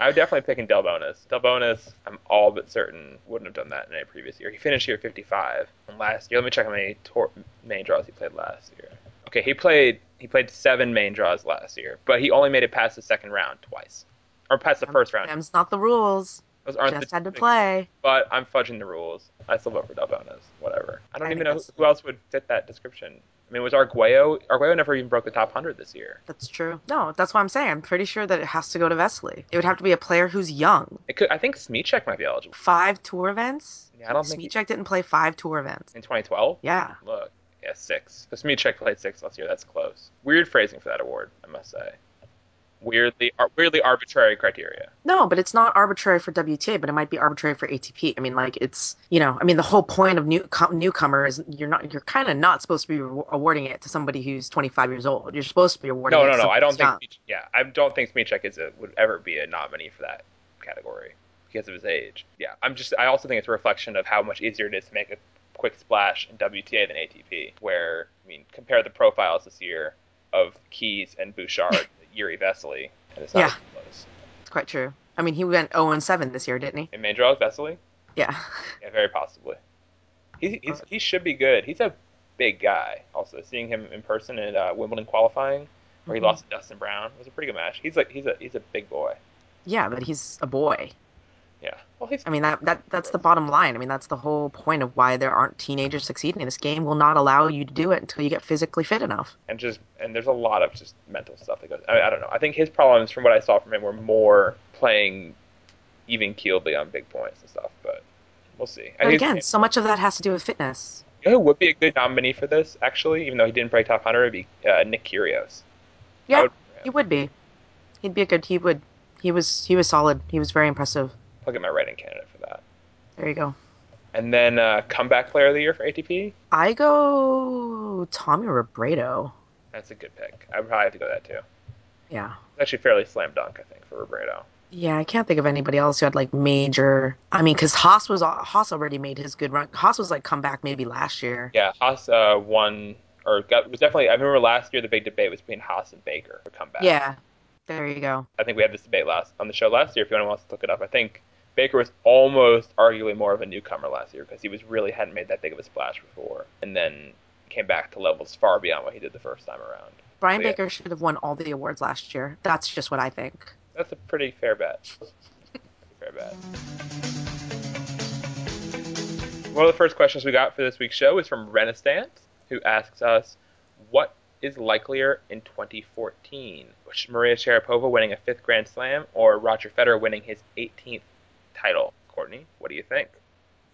I would definitely picking Delbonis. Delbonis, I'm all but certain wouldn't have done that in any previous year. He finished here 55. And last year, let me check how many tour main draws he played last year. Okay, he played he played seven main draws last year, but he only made it past the second round twice, or past the first round. Them's not the rules. Those aren't Just the had to play. But I'm fudging the rules. I still vote for Delbonis. Whatever. I don't I even know who else would fit that description. I mean, was Arguello? Arguello never even broke the top hundred this year. That's true. No, that's what I'm saying. I'm pretty sure that it has to go to Vesely. It would have to be a player who's young. It could. I think Smyczek might be eligible Five tour events. Yeah, I don't think he- Smyczek didn't play five tour events. in 2012. Yeah. Look, yeah, six. So Smyczek played six last year. That's close. Weird phrasing for that award, I must say. Weirdly, ar- weirdly arbitrary criteria. No, but it's not arbitrary for WTA, but it might be arbitrary for ATP. I mean, like it's you know, I mean, the whole point of new com- newcomer is you're not, you're kind of not supposed to be re- awarding it to somebody who's 25 years old. You're supposed to be awarding. No, it no, no. I don't think. Yeah, I don't think Smyczek is a, would ever be a nominee for that category because of his age. Yeah, I'm just. I also think it's a reflection of how much easier it is to make a quick splash in WTA than ATP. Where I mean, compare the profiles this year of Keys and Bouchard, Yuri Vesely, and it's not Yeah. close. It's quite true. I mean, he went 0 7 this year, didn't he? In main draws, Vesely. Yeah. Yeah, very possibly. He he's, he should be good. He's a big guy. Also, seeing him in person at uh, Wimbledon qualifying, where he Mhm. lost to Dustin Brown, was a pretty good match. He's like he's a he's a big boy. Yeah, but he's a boy. Yeah. Well, he's I mean that that that's the bottom line. I mean that's the whole point of why there aren't teenagers succeeding. This game will not allow you to do it until you get physically fit enough. and just and there's a lot of just mental stuff that goes. I, mean, I don't know. I think his problems, from what I saw from him, were more playing even keeledly on big points and stuff. But we'll see. But And again, so much of that has to do with fitness. you know who would be a good nominee for this? Actually, even though he didn't break top hundred, would be uh, Nick Kyrgios. Yeah, would- he would be. He'd be a good. He would. He was. He was solid. He was very impressive. I'll get my writing candidate for that. There you go. And then uh, comeback player of the year for ATP. I go Tommy Robredo. That's a good pick. I would probably have to go that too. Yeah. It's actually fairly slam dunk, I think, for Robredo. Yeah, I can't think of anybody else who had like major. I mean, because Haas was Haas already made his good run. Haas was like comeback maybe last year. Yeah, Haas uh, won or got was definitely. I remember last year the big debate was between Haas and Baker for comeback. Yeah. There you go. I think we had this debate last on the show last year. If anyone wants to look it up, I think Baker was almost arguably more of a newcomer last year because he was really hadn't made that big of a splash before, and then came back to levels far beyond what he did the first time around. Brian Yeah. Baker should have won all the awards last year. That's just what I think. That's a pretty fair bet. fair bet. One of the first questions we got for this week's show is from Renaissance, who asks us, "What is likelier in 2014? Which Maria Sharapova winning a fifth Grand Slam or Roger Federer winning his 18th title?" Courtney, what do you think?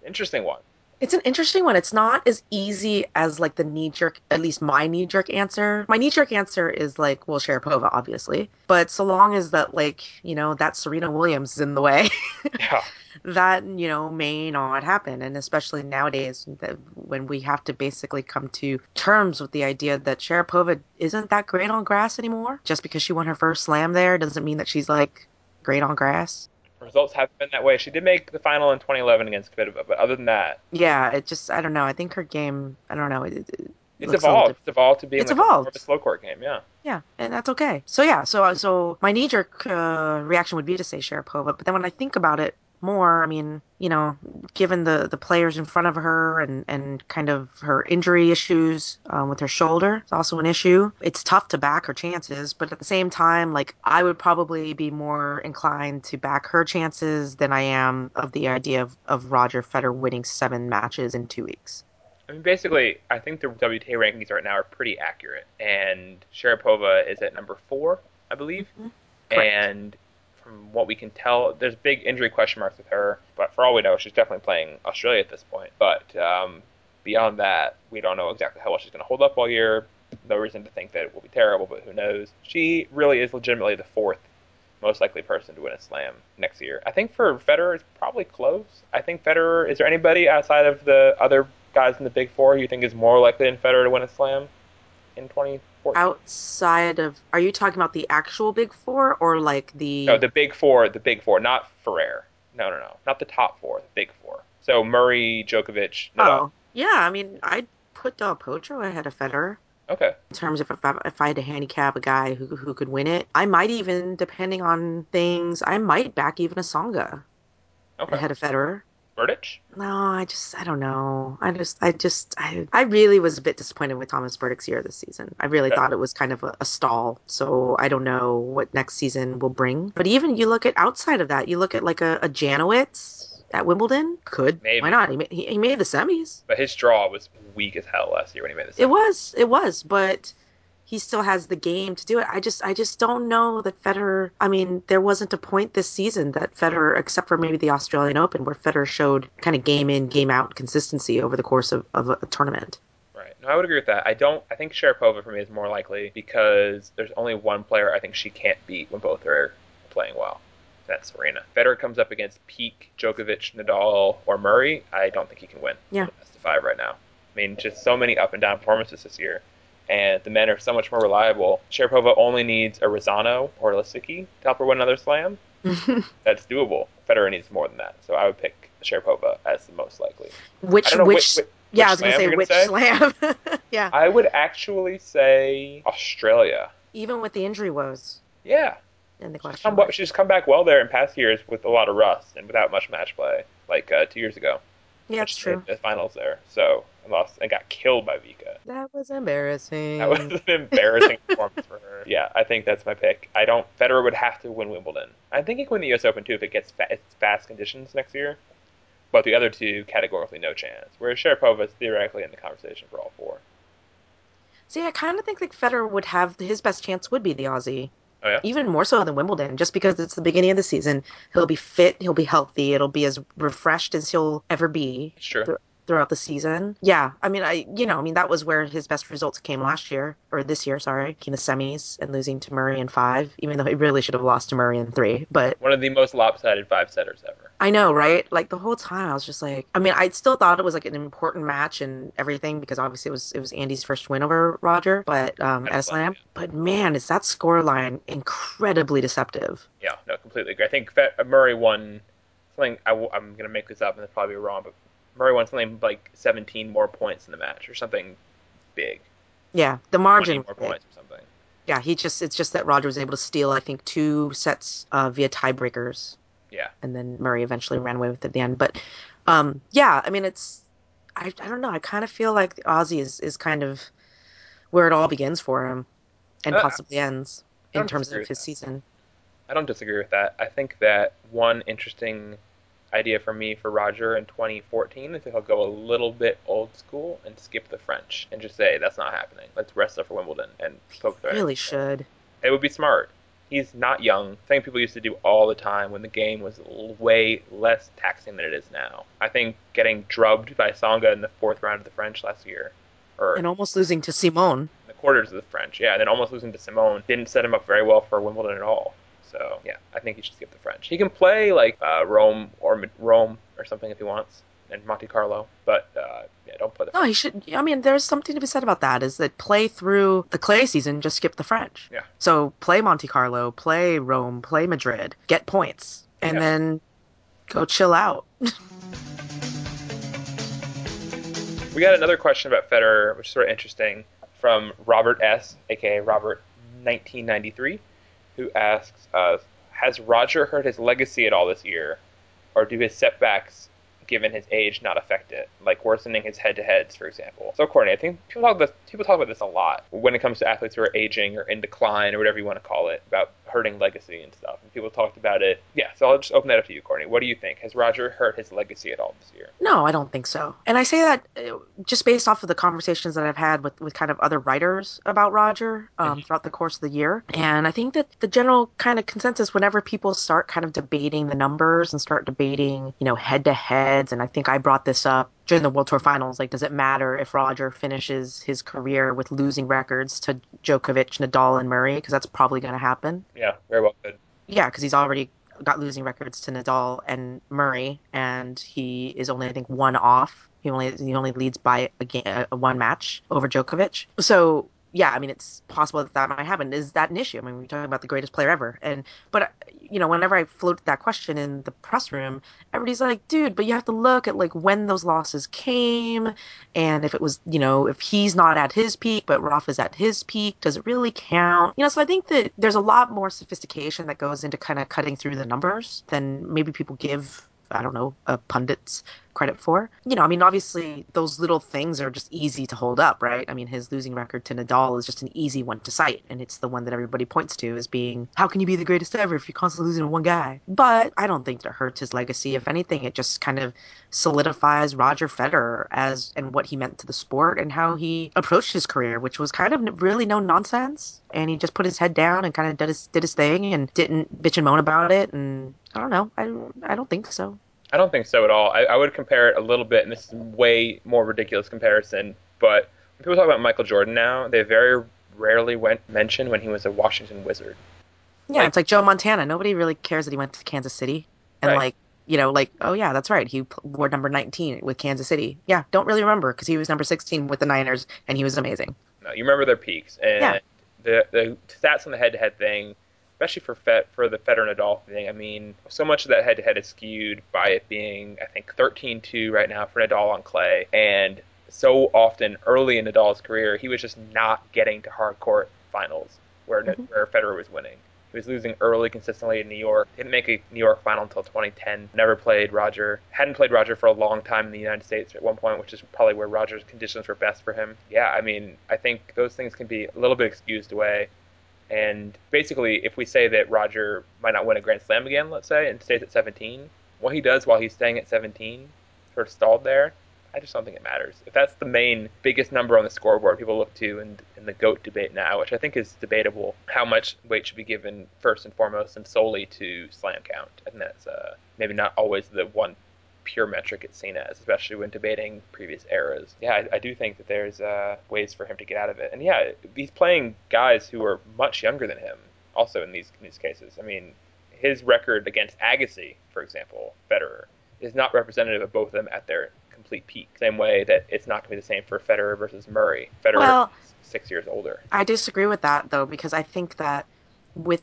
Interesting one. It's an interesting one. It's not as easy as like the knee jerk, at least my knee jerk answer. My knee jerk answer is like, well, Sharapova, obviously. But so long as that, like, you know, that Serena Williams is in the way, *laughs* Yeah, that, you know, may not happen. And especially nowadays that when we have to basically come to terms with the idea that Sharapova isn't that great on grass anymore. Just because she won her first slam there doesn't mean that she's like great on grass. Results haven't been that way. She did make the final in 2011 against Kvitova, but other than that, Yeah, it just, I don't know. I think her game, I don't know. It, it it's looks a little evolved. It's evolved to be It's like evolved. a slow court game. Yeah. Yeah, and that's okay. So yeah, so so my knee jerk uh, reaction would be to say Sharapova, but then when I think about it more, I mean, you know, given the the players in front of her and and kind of her injury issues um, with her shoulder, it's also an issue. It's tough to back her chances, but at the same time, like I would probably be more inclined to back her chances than I am of the idea of, of Roger Federer winning seven matches in two weeks. I mean, basically, I think the WTA rankings right now are pretty accurate, and Sharapova is at number four, I believe. Mhm. Correct. And from what we can tell, there's big injury question marks with her. But for all we know, she's definitely playing Australia at this point. But um, beyond that, we don't know exactly how well she's going to hold up all year. No reason to think that it will be terrible, but who knows? She really is legitimately the fourth most likely person to win a slam next year. I think for Federer, it's probably close. I think Federer. Is there anybody outside of the other guys in the Big Four you think is more likely than Federer to win a slam in 2014? Outside of, are you talking about the actual Big Four or like the? No, the Big Four. The Big Four, not Ferrer. No, no, no, not the top four. The Big Four. So Murray, Djokovic, Nadal. Oh, yeah. I mean, I'd put Del Potro ahead of Federer Okay. in terms of if I, if I had to handicap a guy who who could win it. I might even, depending on things, I might back even a Tsonga Okay. ahead of Federer. No, I just I don't know. I just I just I I really was a bit disappointed with Tomas Berdych's year this season. I really Yeah. thought it was kind of a, a stall. So I don't know what next season will bring. But even you look at outside of that, you look at like a, a Janowicz at Wimbledon. Could Maybe. why not? He made, he, he made the semis. But his draw was weak as hell last year when he made this. It was it was, but he still has the game to do it. I just I just don't know that Federer. I mean, there wasn't a point this season that Federer, except for maybe the Australian Open, where Federer showed kind of game in game out consistency over the course of, of a, a tournament. Right. No, I would agree with that. I don't. I think Sharapova for me is more likely because there's only one player I think she can't beat when both are playing well. That's Serena. Federer comes up against peak Djokovic, Nadal, or Murray. I don't think he can win. Yeah. Of five right now. I mean, just so many up and down performances this year, and the men are so much more reliable. Sharapova only needs a Razzano or Lisicki to help her win another slam. *laughs* That's doable. Federer needs more than that, so I would pick Sharapova as the most likely. which which, which, which yeah, I was gonna say which gonna slam. *laughs* yeah, I would actually say Australia. even with the injury woes Yeah, in the she's question. come, she's come back well there in past years with a lot of rust and without much match play, like uh, two years ago. yeah, it's true. The finals there, so and lost and got killed by Vika. That was embarrassing. That was an embarrassing performance for her. *laughs* Yeah, I think that's my pick. I don't. Federer would have to win Wimbledon. I think he can win the U.S. Open too if it gets fa- it's fast conditions next year. But the other two, categorically no chance. Whereas Sharapova is theoretically in the conversation for all four. See, I kind of think that Federer would have his best chance would be the Aussie. Oh yeah. even more so than Wimbledon, just because it's the beginning of the season. He'll be fit, he'll be healthy, it'll be as refreshed as he'll ever be true. Throughout the season. Yeah, I mean, I you know, I mean that was where his best results came last year or this year, sorry, in the semis and losing to Murray in five, even though he really should have lost to Murray in three. But One of the most lopsided five setters ever. I know, right? Like the whole time, I was just like, I mean, I still thought it was like an important match and everything because obviously it was it was Andy's first win over Roger, but um, At at a a slam. But man, is that score line incredibly deceptive. Yeah, no, completely agree. I think Murray won something. I, am going to make this up and it's probably wrong, but Murray won something like 17 more points in the match or something big. Yeah, the margin. more points or something. Yeah, he just it's just that Roger was able to steal I think two sets uh, via tiebreakers, Yeah. and then Murray eventually ran away with it at the end. But um, yeah, I mean it's I, I don't know. I kind of feel like the Aussie is is kind of where it all begins for him, and Uh, possibly ends in terms of his that. season. I don't disagree with that. I think that one interesting idea for me for Roger in 2014 is if he'll go a little bit old school and skip the French and just say that's not happening. Let's rest up for Wimbledon and poke the Really should. It would be smart. He's not young. Thing people used to do all the time when the game was way less taxing than it is now. I think getting drubbed by Tsonga in the fourth round of the French last year, or And almost losing to Simon. In the quarters of the French, yeah, and then almost losing to Simon didn't set him up very well for Wimbledon at all. So yeah, I think he should skip the French. He can play like uh, Rome or Rome or something if he wants, and Monte Carlo, but uh, yeah, don't play the. No, he should. I mean, there's something to be said about that. Is that play through the clay season, just skip the French. Yeah. So play Monte Carlo, play Rome, play Madrid, get points, and Yeah. then go chill out. *laughs* We got another question about Federer, which is sort of interesting, from Robert S, aka Robert 1993, who asks us, "Has Roger hurt his legacy at all this year, or do his setbacks, given his age, not affect it, like worsening his head-to-heads, for example?" So, Courtney, I think people talk about people talk about this a lot when it comes to athletes who are aging or in decline or whatever you want to call it, about hurting legacy and stuff. And people talked about it. Yeah, so I'll just open that up to you, Courtney. What do you think? Has Roger hurt his legacy at all this year? No, I don't think so. And I say that uh, just based off of the conversations that I've had with, with kind of other writers about Roger um, Mhm. throughout the course of the year. And I think that the general kind of consensus, whenever people start kind of debating the numbers and start debating, you know, head to heads, and I think I brought this up during the World Tour Finals, like, does it matter if Roger finishes his career with losing records to Djokovic, Nadal, and Murray? Because that's probably going to happen. Yeah, very well could. Yeah, because he's already got losing records to Nadal and Murray, and he is only I think one off. He only he only leads by a game, a one match over Djokovic. So yeah, I mean, it's possible that that might happen. Is that an issue? I mean, we're talking about the greatest player ever, and but you know, whenever I float that question in the press room, everybody's like, dude, but you have to look at like when those losses came, and if it was, you know, if he's not at his peak, but Rafa's at his peak, does it really count? You know, so I think that there's a lot more sophistication that goes into kind of cutting through the numbers than maybe people give I don't know, uh, pundits credit for. You know, I mean, obviously those little things are just easy to hold up, right? I mean, his losing record to Nadal is just an easy one to cite, and it's the one that everybody points to as being, how can you be the greatest ever if you're constantly losing to one guy? But I don't think that hurts his legacy. If anything, it just kind of solidifies Roger Federer as and what he meant to the sport and how he approached his career, which was kind of really no nonsense. And he just put his head down and kind of did his did his thing and didn't bitch and moan about it. And I don't know. I I don't think so. I don't think so at all. I, I would compare it a little bit, and this is way more ridiculous comparison. But when people talk about Michael Jordan now, they very rarely went mention when he was a Washington Wizard. Yeah, like, it's like Joe Montana. Nobody really cares that he went to Kansas City, and Right. like you know, like oh yeah, that's right. He wore number 19 with Kansas City. Yeah, don't really remember because he was number 16 with the Niners, and he was amazing. No, you remember their peaks and Yeah. the the stats on the head-to-head thing, especially for Fed, for the Federer Nadal thing. I mean, so much of that head-to-head is skewed by it being, I think, 13-2 right now for Nadal on clay, and so often early in Nadal's career, he was just not getting to hard court finals where Mhm. where Federer was winning. He was losing early consistently in New York. Didn't make a New York final until 2010. Never played Roger. Hadn't played Roger for a long time in the United States at one point, which is probably where Roger's conditions were best for him. Yeah, I mean, I think those things can be a little bit excused away. And basically, if we say that Roger might not win a Grand Slam again, let's say, and stays at 17, what he does while he's staying at 17, sort of stalled there, I just don't think it matters. If that's the main biggest number on the scoreboard people look to in, in the GOAT debate now, which I think is debatable, how much weight should be given first and foremost and solely to slam count. I think that's uh, maybe not always the one pure metric it's seen as, especially when debating previous eras. Yeah, I, I do think that there's uh, ways for him to get out of it. And yeah, he's playing guys who are much younger than him also in these, in these cases. I mean, his record against Agassi, for example, Federer, is not representative of both of them at their complete peak. Same way that it's not going to be the same for Federer versus Murray. Federer Well- is six years older. I disagree with that though because I think that with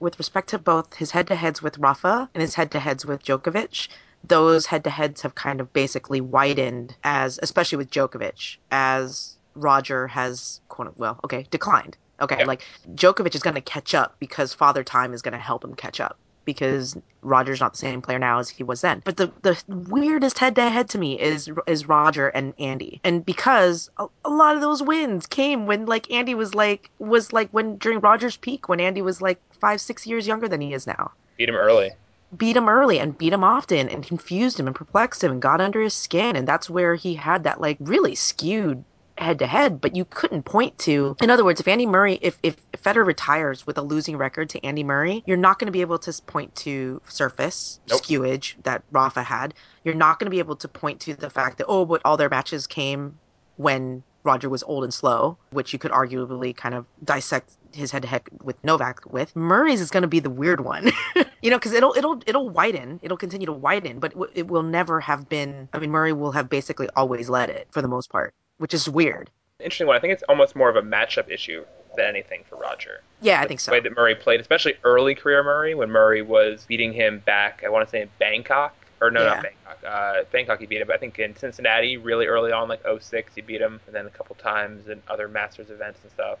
with respect to both his head-to-heads with Rafa and his head-to-heads with Djokovic, those head-to-heads have kind of basically widened as, especially with Djokovic, as Roger has well, okay, declined. Okay, Yeah. like Djokovic is going to catch up because Father Time is going to help him catch up because Roger's not the same player now as he was then. But the the weirdest head to head to me is is Roger and Andy, and because a, a lot of those wins came when like Andy was like was like when during Roger's peak when Andy was like five six years younger than he is now. Beat him early. Beat him early and beat him often and confused him and perplexed him and got under his skin and that's where he had that like really skewed head to head, but you couldn't point to. In other words, if Andy Murray, if if Federer retires with a losing record to Andy Murray, you're not going to be able to point to surface Nope. skewage that Rafa had. You're not going to be able to point to the fact that oh, but all their matches came when Roger was old and slow, which you could arguably kind of dissect his head to head with Novak with. Murray's is going to be the weird one, *laughs* you know, because it'll it'll it'll widen, it'll continue to widen, but it will never have been. I mean, Murray will have basically always led it for the most part, which is weird. Interesting one. I think it's almost more of a matchup issue than anything for Roger. Yeah, I think so. The way that Murray played, especially early career Murray, when Murray was beating him back, I want to say in Bangkok, or no, Yeah. not Bangkok. Uh, Bangkok he beat him, but I think in Cincinnati, really early on, like 06, he beat him, and then a couple times in other Masters events and stuff.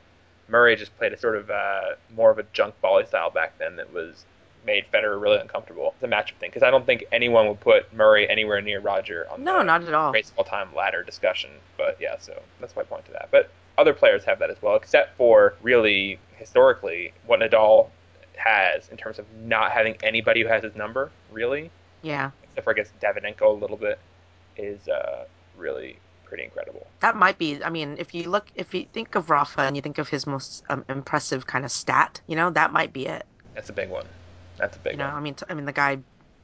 Murray just played a sort of uh, more of a junk volley style back then that was made Federer really uncomfortable. It's a matchup thing because I don't think anyone would put Murray anywhere near Roger on No, the not at all. greatest of all time ladder discussion. But yeah, so that's my point to that. But other players have that as well, except for really historically what Nadal has in terms of not having anybody who has his number, really, Yeah, except for I guess Davydenko a little bit, is uh, really pretty incredible. that might be. I mean, if you look, if you think of Rafa and you think of his most um, impressive kind of stat, you know, that might be it. That's a big one. That's a big You know, one. I mean, t- I mean, the guy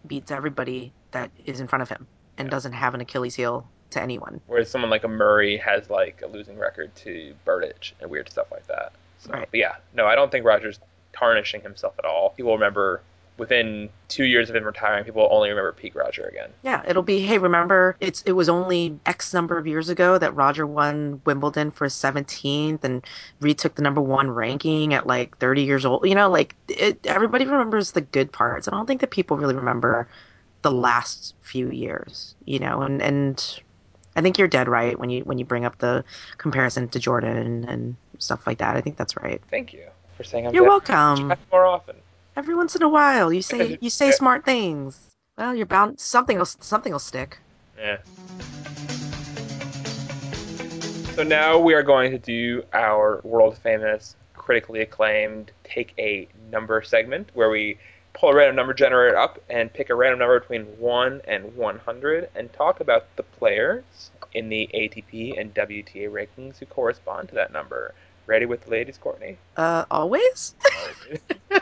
beats everybody that is in front of him and Yeah. doesn't have an Achilles heel to anyone. Whereas someone like a Murray has like a losing record to Berdych and weird stuff like that. So, Right. But yeah, no, I don't think Roger's tarnishing himself at all. People remember within two years of him retiring, people will only remember peak Roger again. Yeah, it'll be hey, remember it's it was only X number of years ago that Roger won Wimbledon for his 17th and retook the number 1 ranking at like 30 years old. You know, like it, everybody remembers the good parts. I don't think that people really remember the last few years, you know. And and I think you're dead right when you when you bring up the comparison to Jordan and, and stuff like that. I think that's right. Thank you for saying I'm You're welcome. More often. Every once in a while, you say *laughs* you say smart things. Well, you're bound something will something will stick. Yeah. So now we are going to do our world famous, critically acclaimed take a number segment where we pull a random number generator up and pick a random number between 1 and 100 and talk about the players in the ATP and WTA rankings who correspond to that number. Ready with the ladies, Courtney? Uh, always. *laughs*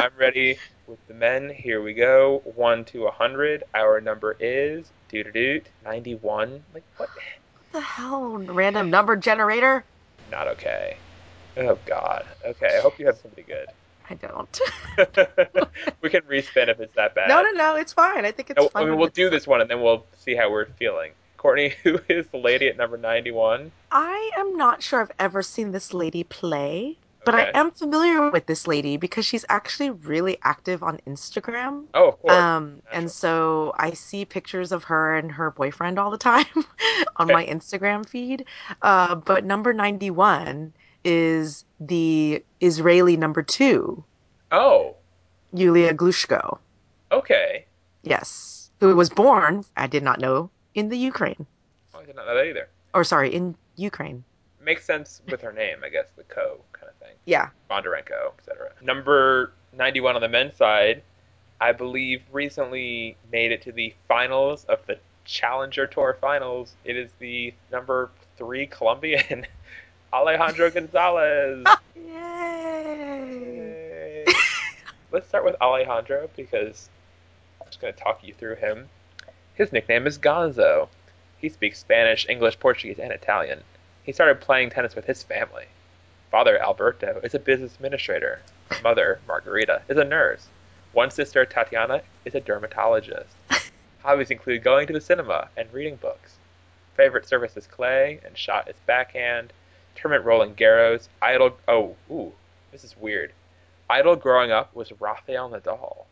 I'm ready with the men. Here we go. 1 to a 100. Our number is doo doo doot 91. Like what? What the hell? Random number generator? Not okay. Oh God. Okay. I hope you have somebody good. *laughs* I don't. *laughs* we can respin if it's that bad. no, no, no. It's fine. I think it's No, fun. I mean, we'll do this one and then we'll see how we're feeling. Courtney, *laughs* who is the lady at number 91? I am not sure I've ever seen this lady play, but Okay. I am familiar with this lady because she's actually really active on Instagram. Oh, of course. Um, and so I see pictures of her and her boyfriend all the time *laughs* on Okay. my Instagram feed. Uh, but number 91 is the Israeli number two. Oh. Yulia Glushko. okay. Yes. Who was born, I did not know, in the Ukraine. Oh, I did not know that either. Or sorry, in Ukraine. Makes sense with her name, I guess, the co thing. Yeah. Bondarenko, etc. Number 91 on the men's side, I believe recently made it to the finals of the Challenger Tour finals. It is the number three Colombian, *laughs* Alejandro *laughs* Gonzalez. Yay! Yay. *laughs* Let's start with Alejandro because I'm just going to talk you through him. His nickname is Gonzo. He speaks Spanish, English, Portuguese, and Italian. He started playing tennis with his family. Father Alberto is a business administrator. Mother Margarita is a nurse. One sister, Tatiana, is a dermatologist. *laughs* Hobbies include going to the cinema and reading books. Favorite surface is clay, and shot is backhand. Tournament Roland Garros. Idol. Oh, ooh, this is weird. Idol growing up was Rafael Nadal.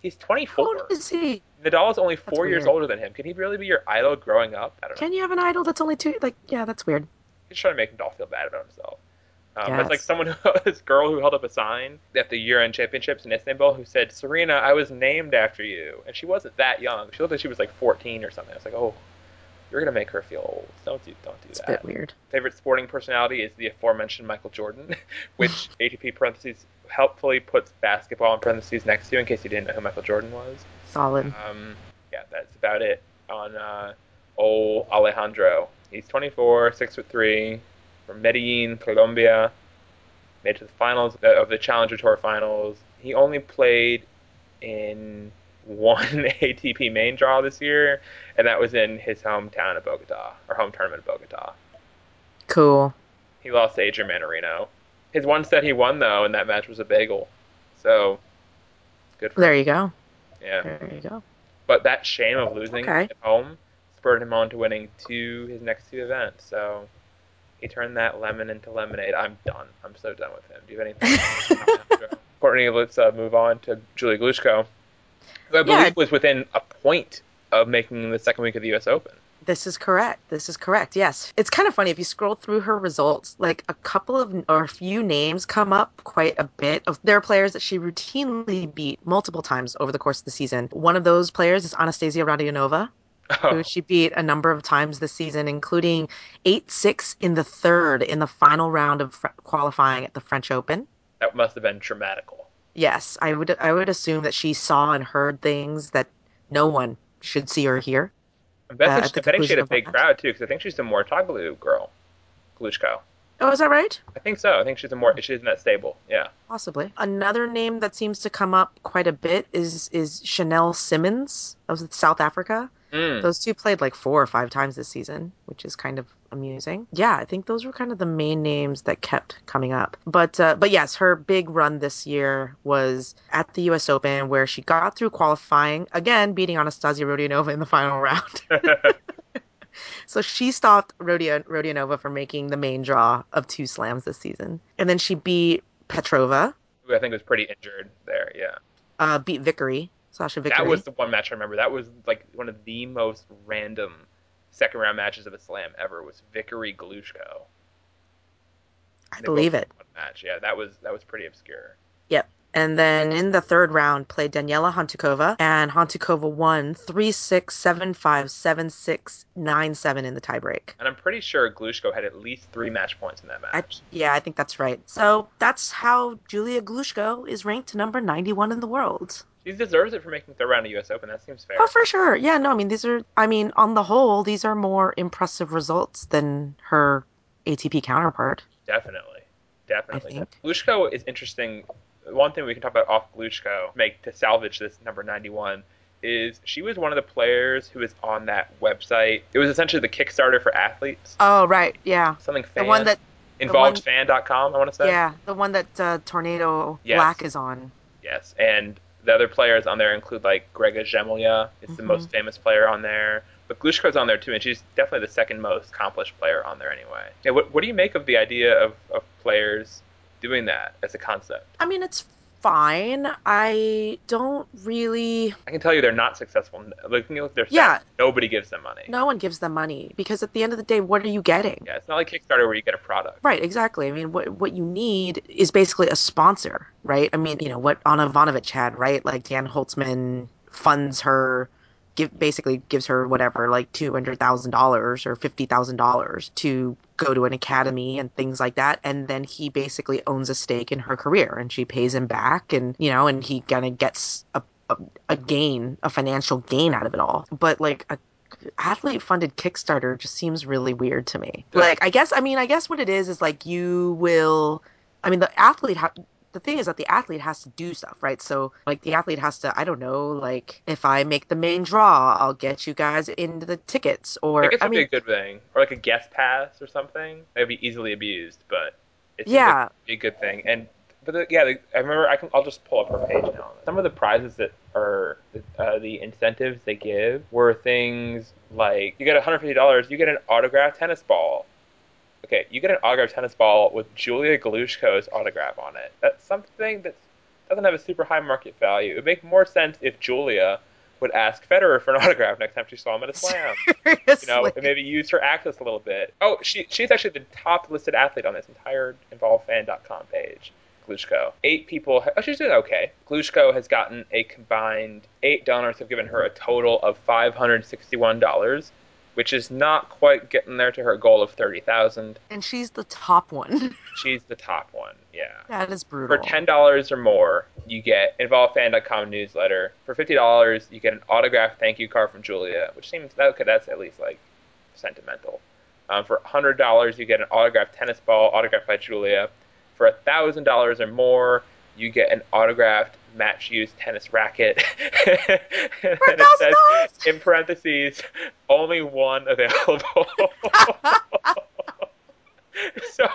He's 24. How 24. old is he? Nadal is only four years older than him. Can he really be your idol growing up? I don't know. Can you have an idol that's only two? Like, yeah, that's weird. He's trying to make Nadal feel bad about himself. Um, That's like someone, who, *laughs* this girl who held up a sign at the year-end championships in Istanbul, who said, "Serena, I was named after you," and she wasn't that young. She looked like she was like 14 or something. I was like, "Oh, you're gonna make her feel old. Don't do, don't do It's a that." bit weird. Favorite sporting personality is the aforementioned Michael Jordan, *laughs* which *laughs* ATP parentheses helpfully puts basketball in parentheses next to, in case you didn't know who Michael Jordan was. Solid. Um, yeah, that's about it on uh, old Alejandro. He's 24, six foot three, from Medellin, Colombia. Made to the finals uh, of the Challenger Tour finals. He only played in *laughs* one ATP main draw this year, and that was in his hometown of Bogota, or home tournament of Bogota. Cool. He lost to Adrian Mannarino. His one set he won though and that match was a bagel, so good for There him. you go. Yeah. There you go. But that shame of losing Okay. at home spurred him on to winning two his next two events. So he turned that lemon into lemonade. I'm done. I'm so done with him. Do you have anything? *laughs* Courtney, let's uh, move on to Julie Glushko, who I believe Yeah. was within a point of making the second week of the U.S. Open. This is correct. This is correct. Yes. It's kind of funny if you scroll through her results, like a couple of or a few names come up quite a bit of there are players that she routinely beat multiple times over the course of the season. One of those players is Anastasia Radionova, Oh, who she beat a number of times this season, including 8-6 in the third in the final round of fr- qualifying at the French Open. that must have been dramatical. Yes, I would I would assume that she saw and heard things that no one should see or hear. I'm betting, Uh, she, betting she had a big crowd too, because I think she's a Mouratoglou girl, Glushko. Oh, is that right? I think so. I think she's a more she's in that stable. Yeah. Possibly. Another name that seems to come up quite a bit is is Chanel Simmons of South Africa. Mm. Those two played like four or five times this season, which is kind of amusing. Yeah, I think those were kind of the main names that kept coming up. But uh, but yes, her big run this year was at the U.S. Open, where she got through qualifying again, beating Anastasia Rodionova in the final round. *laughs* so she stopped Rodio- Rodionova from making the main draw of two slams this season, and then she beat Petrova, Who I think was pretty injured there. Yeah, uh, beat Vickery, Sasha Vickery. that was the one match I remember. That was like one of the most random second round matches of a slam ever. Was Vickery Glushko. I believe it. match. Yeah, that was that was pretty obscure. Yep. And then in the third round, played Daniela Hantuchova, and Hantuchova won 3 6, 7 5, 7 6, 9 7 in the tiebreak. And I'm pretty sure Glushko had at least three match points in that I, match. yeah, I think that's right. So that's how Julia Glushko is ranked number 91 in the world. She deserves it for making the round of U.S. Open. That seems fair. Oh, for sure. Yeah, no, I mean, these are, I mean, on the whole, these are more impressive results than her ATP counterpart. Definitely, definitely. Glushko is interesting. One thing we can talk about off Glushko, make to salvage this number 91, is she was one of the players who was on that website. It was essentially the Kickstarter for athletes. Oh, right. Yeah. Something fan. The one that, involvedfan.com, I want to say. yeah, the one that uh, Tornado Yes. Black is on. Yes, and the other players on there include like Grega Zemlja is the Mhm. most famous player on there. But Glushko's on there too, and she's definitely the second most accomplished player on there anyway. Yeah, what, what do you make of the idea of, of players doing that as a concept? I mean, it's fine. I don't really. I can tell you they're not successful. Looking at their stats, Yeah. nobody gives them money. No one gives them money because at the end of the day, what are you getting? Yeah, it's not like Kickstarter where you get a product. Right, exactly. I mean, what what you need is basically a sponsor, right? I mean, you know what Ana Ivanovic had, right? Like Dan Holzmann funds her, give basically gives her whatever, like two hundred thousand dollars or fifty thousand dollars to go to an academy and things like that, and then he basically owns a stake in her career, and she pays him back, and you know, and he kind of gets a, a a gain, a financial gain out of it all. But like a athlete funded Kickstarter just seems really weird to me. Like, I guess, I mean, I guess what it is is like you will, I mean, the athlete, ha- the thing is that the athlete has to do stuff, right? So, like, the athlete has to, I don't know, like, if I make the main draw, I'll get you guys into the tickets, or, I guess I would be a good thing, or like a guest pass or something. Would be easily abused, but it seems Yeah. a good thing. And but the, yeah, the, I remember I can I'll just pull up her page now. Some of the prizes that are uh, the incentives they give were things like you get $150, you get an autographed tennis ball. Okay, you get an autographed tennis ball with Julia Galushko's autograph on it. That's something that doesn't have a super high market value. It would make more sense if Julia would ask Federer for an *laughs* autograph next time she saw him at a slam you know, and maybe use her access a little bit. Oh, she she's actually the top listed athlete on this entire InvolveFan.com page. Glushko. Eight people. Oh, she's doing okay. Glushko has gotten a combined eight donors have given her a total of five hundred sixty-one dollars, which is not quite getting there to her goal of thirty thousand. and she's the top one. *laughs* She's the top one. Yeah. that is brutal. For ten dollars or more, you get InvolveFan.com newsletter. For fifty dollars, you get an autographed thank you card from Julia, which seems okay. That's at least like sentimental. Um, for hundred dollars, you get an autographed tennis ball, autographed by Julia. For thousand dollars or more, you get an autographed match used tennis racket. *laughs* and it says in parentheses, only one available. *laughs* so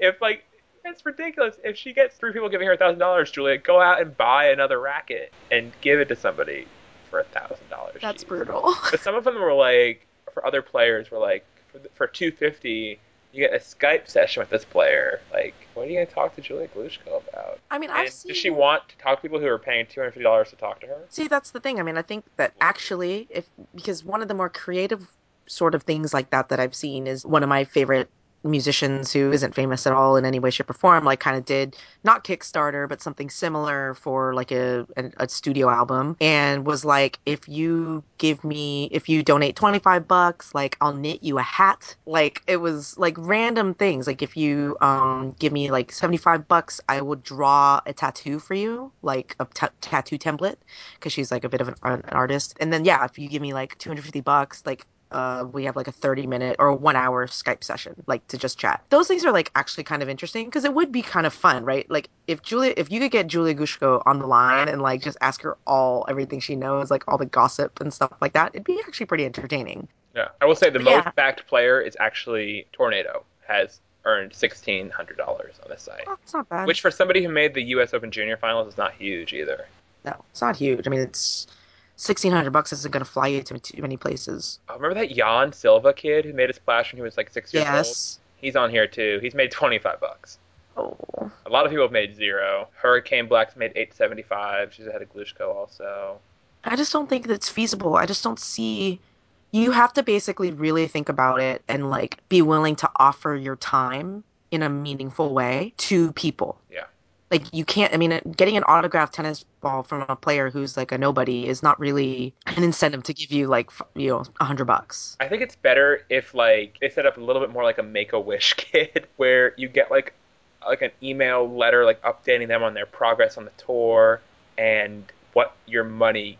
if like it's ridiculous. If she gets three people giving her a thousand dollars, Julia, go out and buy another racket and give it to somebody for a thousand dollars. That's brutal. *laughs* But some of them were like for other players were like for, for two fifty, you get a Skype session with this player. Like, what are you gonna talk to Julia Glushko about? I mean, I've And seen. does she want to talk to people who are paying two hundred fifty dollars to talk to her? See, that's the thing. I mean, I think that actually, if because one of the more creative sort of things like that that I've seen is one of my favorite musicians who isn't famous at all in any way, shape, or form, like kind of did not Kickstarter, but something similar for like a, a, a studio album and was like, if you give me, if you donate 25 bucks, like I'll knit you a hat. Like it was like random things. Like if you um give me like 75 bucks, I will draw a tattoo for you, like a tattoo template because she's like a bit of an, an artist. And then yeah, if you give me like 250 bucks, like uh, we have like a 30 minute or one hour Skype session, like to just chat. Those things are like actually kind of interesting because it would be kind of fun, right? Like if Julia, if you could get Julia Glushko on the line and like just ask her all everything she knows, like all the gossip and stuff like that, it'd be actually pretty entertaining. Yeah, I will say the But most yeah. backed player is actually Tornado. Has earned sixteen hundred dollars on this site, Oh, not bad. which for somebody who made the U.S. Open Junior Finals is not huge either. no, it's not huge. I mean, it's 1600 bucks isn't going to fly you to too many places. Oh, remember that Jan Silva kid who made a splash when he was like six years old? Yes. He's on here too. He's made twenty five bucks. Oh. A lot of people have made zero. Hurricane Black's made eight seventy five. She's ahead of Glushko also. I just don't think that's feasible. I just don't see. You have to basically really think about it and like be willing to offer your time in a meaningful way to people. Yeah. Like you can't. I mean, uh, getting an autographed tennis ball from a player who's like a nobody is not really an incentive to give you like you know a hundred bucks. I think it's better if like they set up a little bit more like a Make a Wish *laughs* kid, where you get like like an email letter like updating them on their progress on the tour and what your money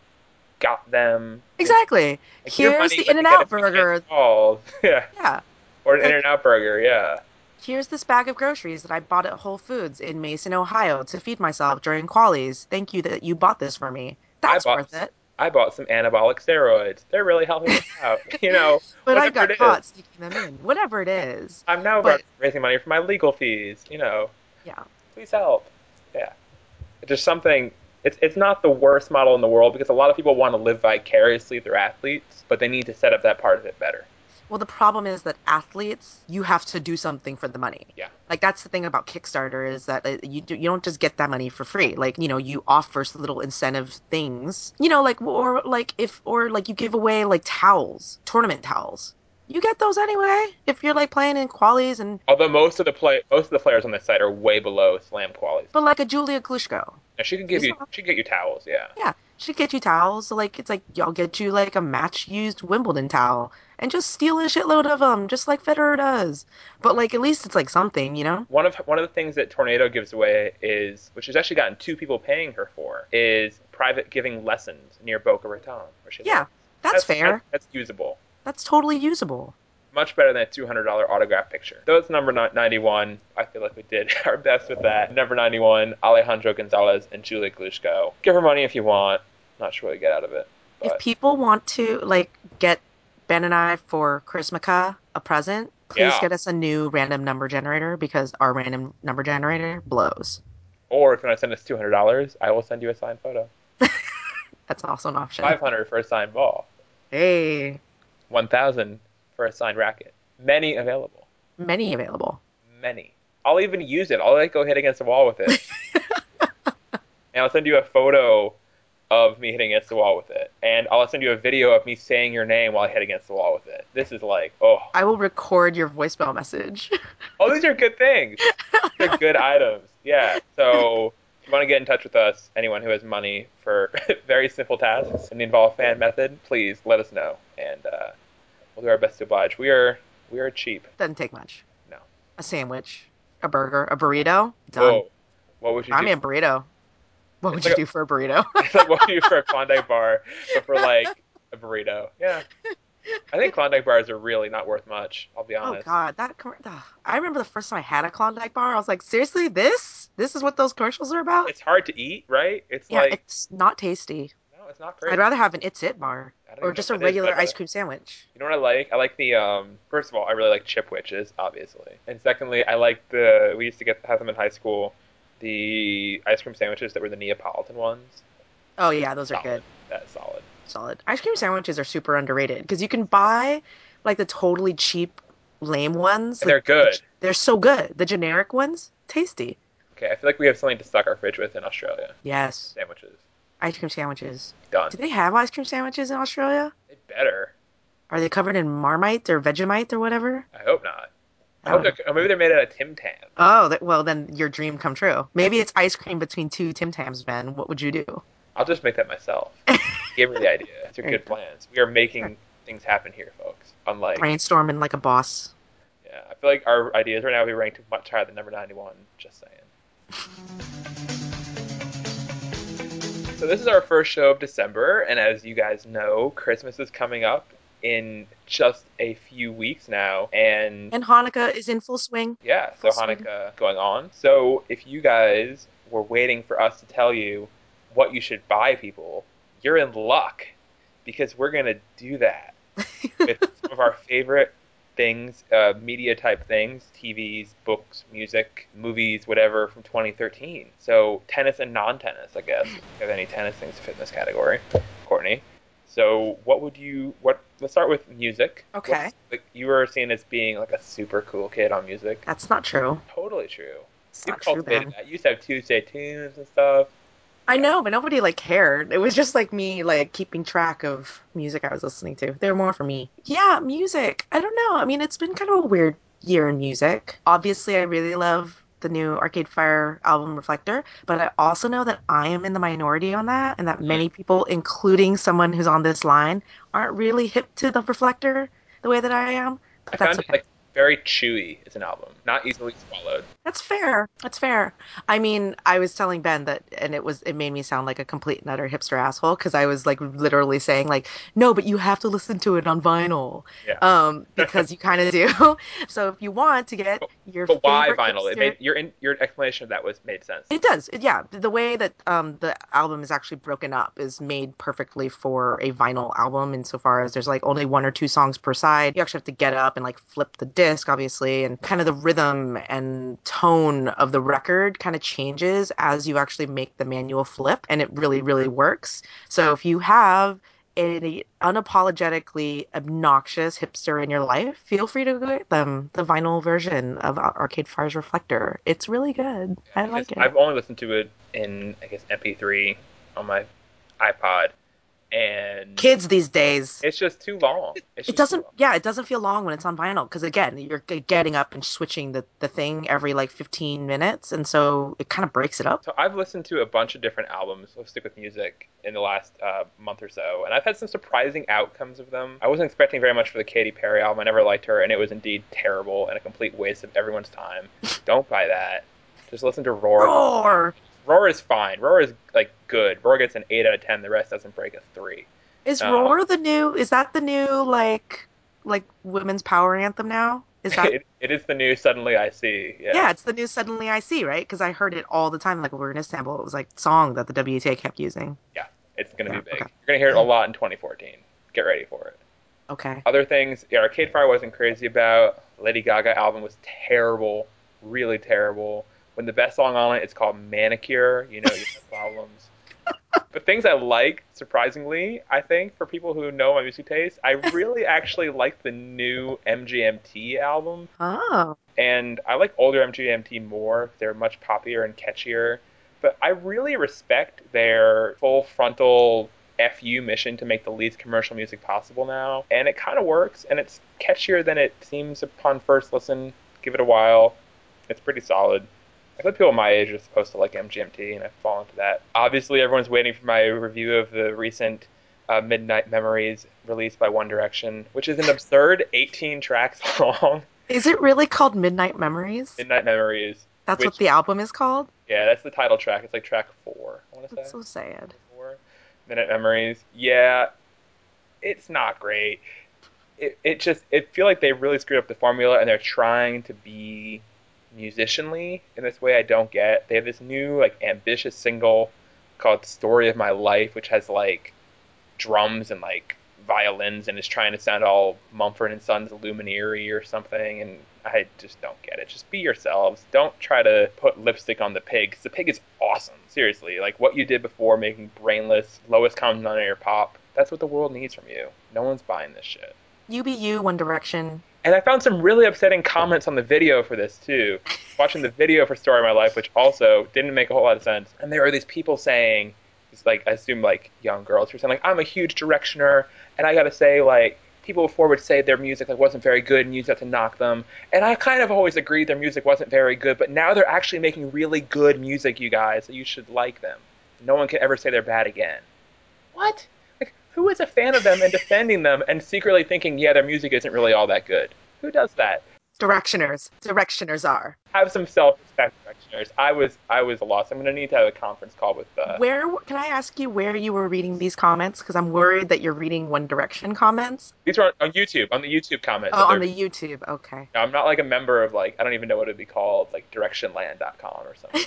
got them. Exactly. Like, Here's money, the In-N-Out get a few burger. *laughs* *laughs* yeah, Yeah. or an Like- In and Out burger. Yeah. Here's this bag of groceries that I bought at Whole Foods in Mason, Ohio to feed myself during qualies. Thank you that you bought this for me. That's worth it. I bought some anabolic steroids. They're really helping me *laughs* out. You know, But I got caught sneaking them in. Whatever it is. I'm now But- raising money for my legal fees. You know, Yeah. please help. Yeah, it's just something. It's it's not the worst model in the world because a lot of people want to live vicariously through athletes, but they need to set up that part of it better. Well, the problem is that athletes, you have to do something for the money. Yeah. Like that's the thing about Kickstarter is that uh, you do, you don't just get that money for free. Like you know you offer little incentive things. You know like or like if or like you give away like towels, tournament towels. You get those anyway if you're like playing in qualies and Although most of the play most of the players on this site are way below slam qualities. but like a Julia Glushko. Now she can give She's you she can get you towels. Yeah. Yeah. She'd get you towels. Like it's like y'all get you like a match used Wimbledon towel and just steal a shitload of them, just like Federer does. But like at least it's like something, you know? One of one of the things that Tornado gives away is, which has actually gotten two people paying her for, is private giving lessons near Boca Raton, where she Yeah, lives. that's, fair. That's, that's usable. That's totally usable. Much better than a two hundred dollar autograph picture. Though it's number ninety one, I feel like we did *laughs* our best with that. Number ninety one, Alejandro Gonzalez and Julia Glushko. Give her money if you want. Not sure what you get out of it. If people want to like get Ben and I for Chrismukkah a present, please Yeah. get us a new random number generator because our random number generator blows. or if you want to send us two hundred dollars, I will send you a signed photo. *laughs* That's also an option. Five hundred for a signed ball. Hey, One thousand for a signed racket. Many available. many available. Many. I'll even use it. I'll like go hit against the wall with it. *laughs* and I'll send you a photo of me hitting against the wall with it. And I'll send you a video of me saying your name while I hit against the wall with it. This is like, oh, I will record your voicemail message. *laughs* oh, these are good things. They're good items. Yeah. So if you want to get in touch with us, anyone who has money for *laughs* very simple tasks and involve fan method, please let us know, and uh, we'll do our best to oblige. We are we are cheap. Doesn't take much. No. A sandwich, a burger, a burrito. Done. Whoa. What would you I do? mean a burrito. What would It's you like a- do for a burrito? *laughs* it's like what would you do for a Klondike bar, but for like a burrito. Yeah. I think Klondike bars are really not worth much. I'll be honest. Oh god, that ugh. I remember the first time I had a Klondike bar. I was like, seriously, this? This is what those commercials are about? It's hard to eat, right? It's yeah, like it's not tasty. No, it's not great. I'd rather have an It's It bar or just a is, regular uh, ice cream sandwich. You know what I like? I like the um. First of all, I really like Chipwiches, obviously, and secondly, I like the. We used to get have them in high school. The ice cream sandwiches that were the Neapolitan ones. Oh yeah, those are good. That's solid. Solid. Ice cream sandwiches are super underrated because you can buy like the totally cheap, lame ones. And they're good. They're so good. The generic ones, tasty. Okay, I feel like we have something to stock our fridge with in Australia. Yes, Sandwiches. Ice cream sandwiches. Done. Do they have ice cream sandwiches in Australia? They better. Are they covered in Marmite or Vegemite or whatever? I hope not. I Oh. hope they're, or maybe they're made out of Tim Tam. Oh, that, well then your dream come true. Maybe it's ice cream between two Tim Tams, Ben. What would you do? I'll just make that myself. *laughs* Give me the idea. It's are There you good go. plans. We are making things happen here, folks. Unlike, Brainstorming like a boss. yeah, I feel like our ideas right now will be ranked much higher than number 91. Just saying. *laughs* So this is our first show of December, and as you guys know, Christmas is coming up in just a few weeks now, and And Hanukkah is in full swing. yeah, so full swing. Hanukkah going on. So if you guys were waiting for us to tell you what you should buy people, you're in luck because we're gonna do that *laughs* with some of our favorite things, uh, media type things, TVs, books, music, movies, whatever from 2013. So tennis and non-tennis, I guess. If you have any tennis things to fit in this category, Courtney. So what would you? What? Let's start with music. Okay. What's- like you were seen as being like a super cool kid on music. That's not true. Totally true. It's true, cultivated Ben. that. You used to have Tuesday tunes and stuff. I know, but nobody like cared. It was just like me like keeping track of music I was listening to. They were more for me. Yeah, music. I don't know. I mean, it's been kind of a weird year in music. Obviously, I really love the new Arcade Fire album Reflector, but I also know that I am in the minority on that and that many people, including someone who's on this line, aren't really hip to the Reflector the way that I am. I But found that's it like very chewy as an album, not easily swallowed. That's fair. That's fair. I mean, I was telling Ben that, and it was it made me sound like a complete and utter hipster asshole because I was like literally saying like, no, but you have to listen to it on vinyl, Yeah. um, *laughs* because you kind of do. *laughs* so if you want to get your But why vinyl? It hipster- made your in, your explanation of that was made sense. it does. Yeah, the way that um the album is actually broken up is made perfectly for a vinyl album insofar as there's like only one or two songs per side. You actually have to get up and like flip the disc, obviously, and kind of the rhythm and tone of the record kind of changes as you actually make the manual flip, and it really, really works. So if you have an unapologetically obnoxious hipster in your life, feel free to get them the vinyl version of Arcade Fire's Reflector. It's really good. I like it. I've only listened to it in I guess MP3 on my iPod, and Kids these days. it's just too long. It's It doesn't, yeah, it doesn't feel long when it's on vinyl because again, you're getting up and switching the, the thing every like 15 minutes, and so it kind of breaks it up. So I've listened to a bunch of different albums. Let's stick with music in the last uh, month or so, and I've had some surprising outcomes of them. I wasn't expecting very much for the Katy Perry album. I never liked her, and it was indeed terrible and a complete waste of everyone's time. *laughs* Don't buy that. Just listen to Roar. Roar! Roar is fine. Roar is like good. Roar gets an eight out of ten. The rest doesn't break a three. Is Uh, Roar the new? Is that the new like like women's power anthem now? Is *laughs* that? it, it is the new Suddenly I See. Yeah. yeah, it's the new Suddenly I See, right? Because I heard it all the time. Like when we were in Istanbul, it was like song that the WTA kept using. Yeah, it's going to Yeah, be big. okay. You're going to hear it a lot in 2014. Get ready for it. Okay. Other things, yeah, Arcade Fire wasn't crazy about. Lady Gaga album was terrible, really terrible. When the best song on it, it's called Manicure. You know you have problems. *laughs* but things I like, surprisingly, I think for people who know my music taste, I really *laughs* actually like the new MGMT album. Oh. and I like older MGMT more. They're much poppier and catchier. But I really respect their full frontal FU mission to make the least commercial music possible now. And it kind of works, and it's catchier than it seems upon first listen. Give it a while. It's pretty solid. I thought people my age are supposed to like MGMT, and I fall into that. Obviously, everyone's waiting for my review of the recent uh, Midnight Memories released by One Direction, which is an absurd 18 tracks *laughs* long. Is it really called Midnight Memories? Midnight Memories. That's which- what the album is called? Yeah, that's the title track. It's like track four, I want to say. That's so sad. Four. Minute Memories. Yeah, it's not great. It, it just, it feel like they really screwed up the formula and they're trying to be musicianly in this way I don't get. They have this new, like, ambitious single called Story of My Life, which has, like, drums and, like, violins and is trying to sound all Mumford and Sons Lumineer or something, and I just don't get it. Just be yourselves. Don't try to put lipstick on the pig. the pig is awesome. Seriously, like what you did before, making brainless, lowest common denominator pop. That's what the world needs from you. No one's buying this shit. You be you, One Direction. And I found some really upsetting comments on the video for this too. Watching the video for Story of My Life, which also didn't make a whole lot of sense. And there are these people saying, it's like I assume like young girls who are saying like I'm a huge directioner, and I gotta say like people before would say their music like wasn't very good and use that to knock them. And I kind of always agreed their music wasn't very good, but now they're actually making really good music, you guys. So you should like them. No one can ever say they're bad again. What? Who is a fan of them and defending them and secretly thinking, yeah, their music isn't really all that good? Who does that? Directioners. Directioners are. Have some self-respect, directioners. I was I was lost. I'm gonna need to have a conference call with uh, Where can I ask you where you were reading these comments? Because I'm worried that you're reading One Direction comments. These are on, on YouTube, on the YouTube comments. Oh, on the YouTube. Okay. No, I'm not like a member of like I don't even know what it'd be called, like directionland.com or something.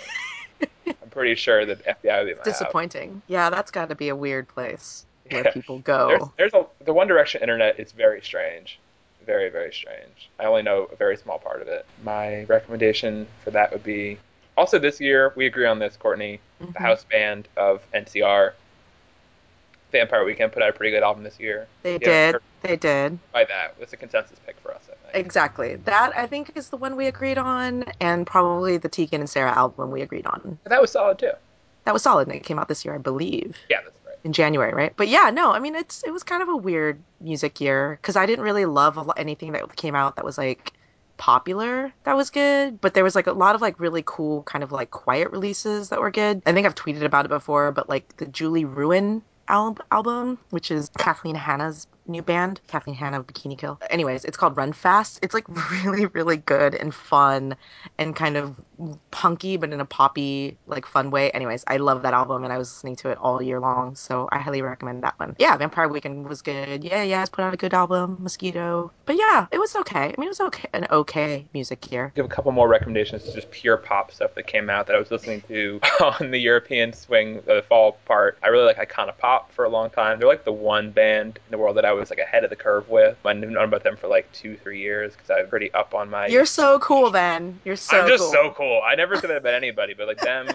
*laughs* I'm pretty sure that FBI would be my. Disappointing. Yeah, that's got to be a weird place where Yeah. people go. There's, there's a the One Direction internet is very strange, very very strange. I only know a very small part of it. My recommendation for that would be also this year we agree on this, Courtney. The Mhm. house band of NCR, Vampire Weekend put out a pretty good album this year. They did. They did. By that, it's a consensus pick for us. I think. Exactly. That I think is the one we agreed on, and probably the Tegan and Sara album we agreed on. That was solid too. That was solid, and it came out this year, I believe. Yeah, that's. In January, right? But yeah, no, I mean it's it was kind of a weird music year because I didn't really love a lo- anything that came out that was like popular that was good, but there was like a lot of like really cool kind of like quiet releases that were good. I think I've tweeted about it before, but like the Julie Ruin al- album, which is Kathleen Hanna's new band, Kathleen Hanna Bikini Kill. Anyways, it's called Run Fast. It's like *laughs* really really good and fun and kind of punky but in a poppy like fun way anyways i love that album and i was listening to it all year long so i highly recommend that one yeah vampire weekend was good yeah yeah it's put out a good album mosquito but yeah it was okay i mean it was okay an okay music year give a couple more recommendations to just pure pop stuff that came out that I was listening to *laughs* on the European swing, the fall part. I really like Icona Pop for a long time. They're like the one band in the world that I was like ahead of the curve with. I've known about them for like two, three years because I'm pretty up on my. you're so cool then you're so I'm just cool. so cool. I never said that about anybody, but like them,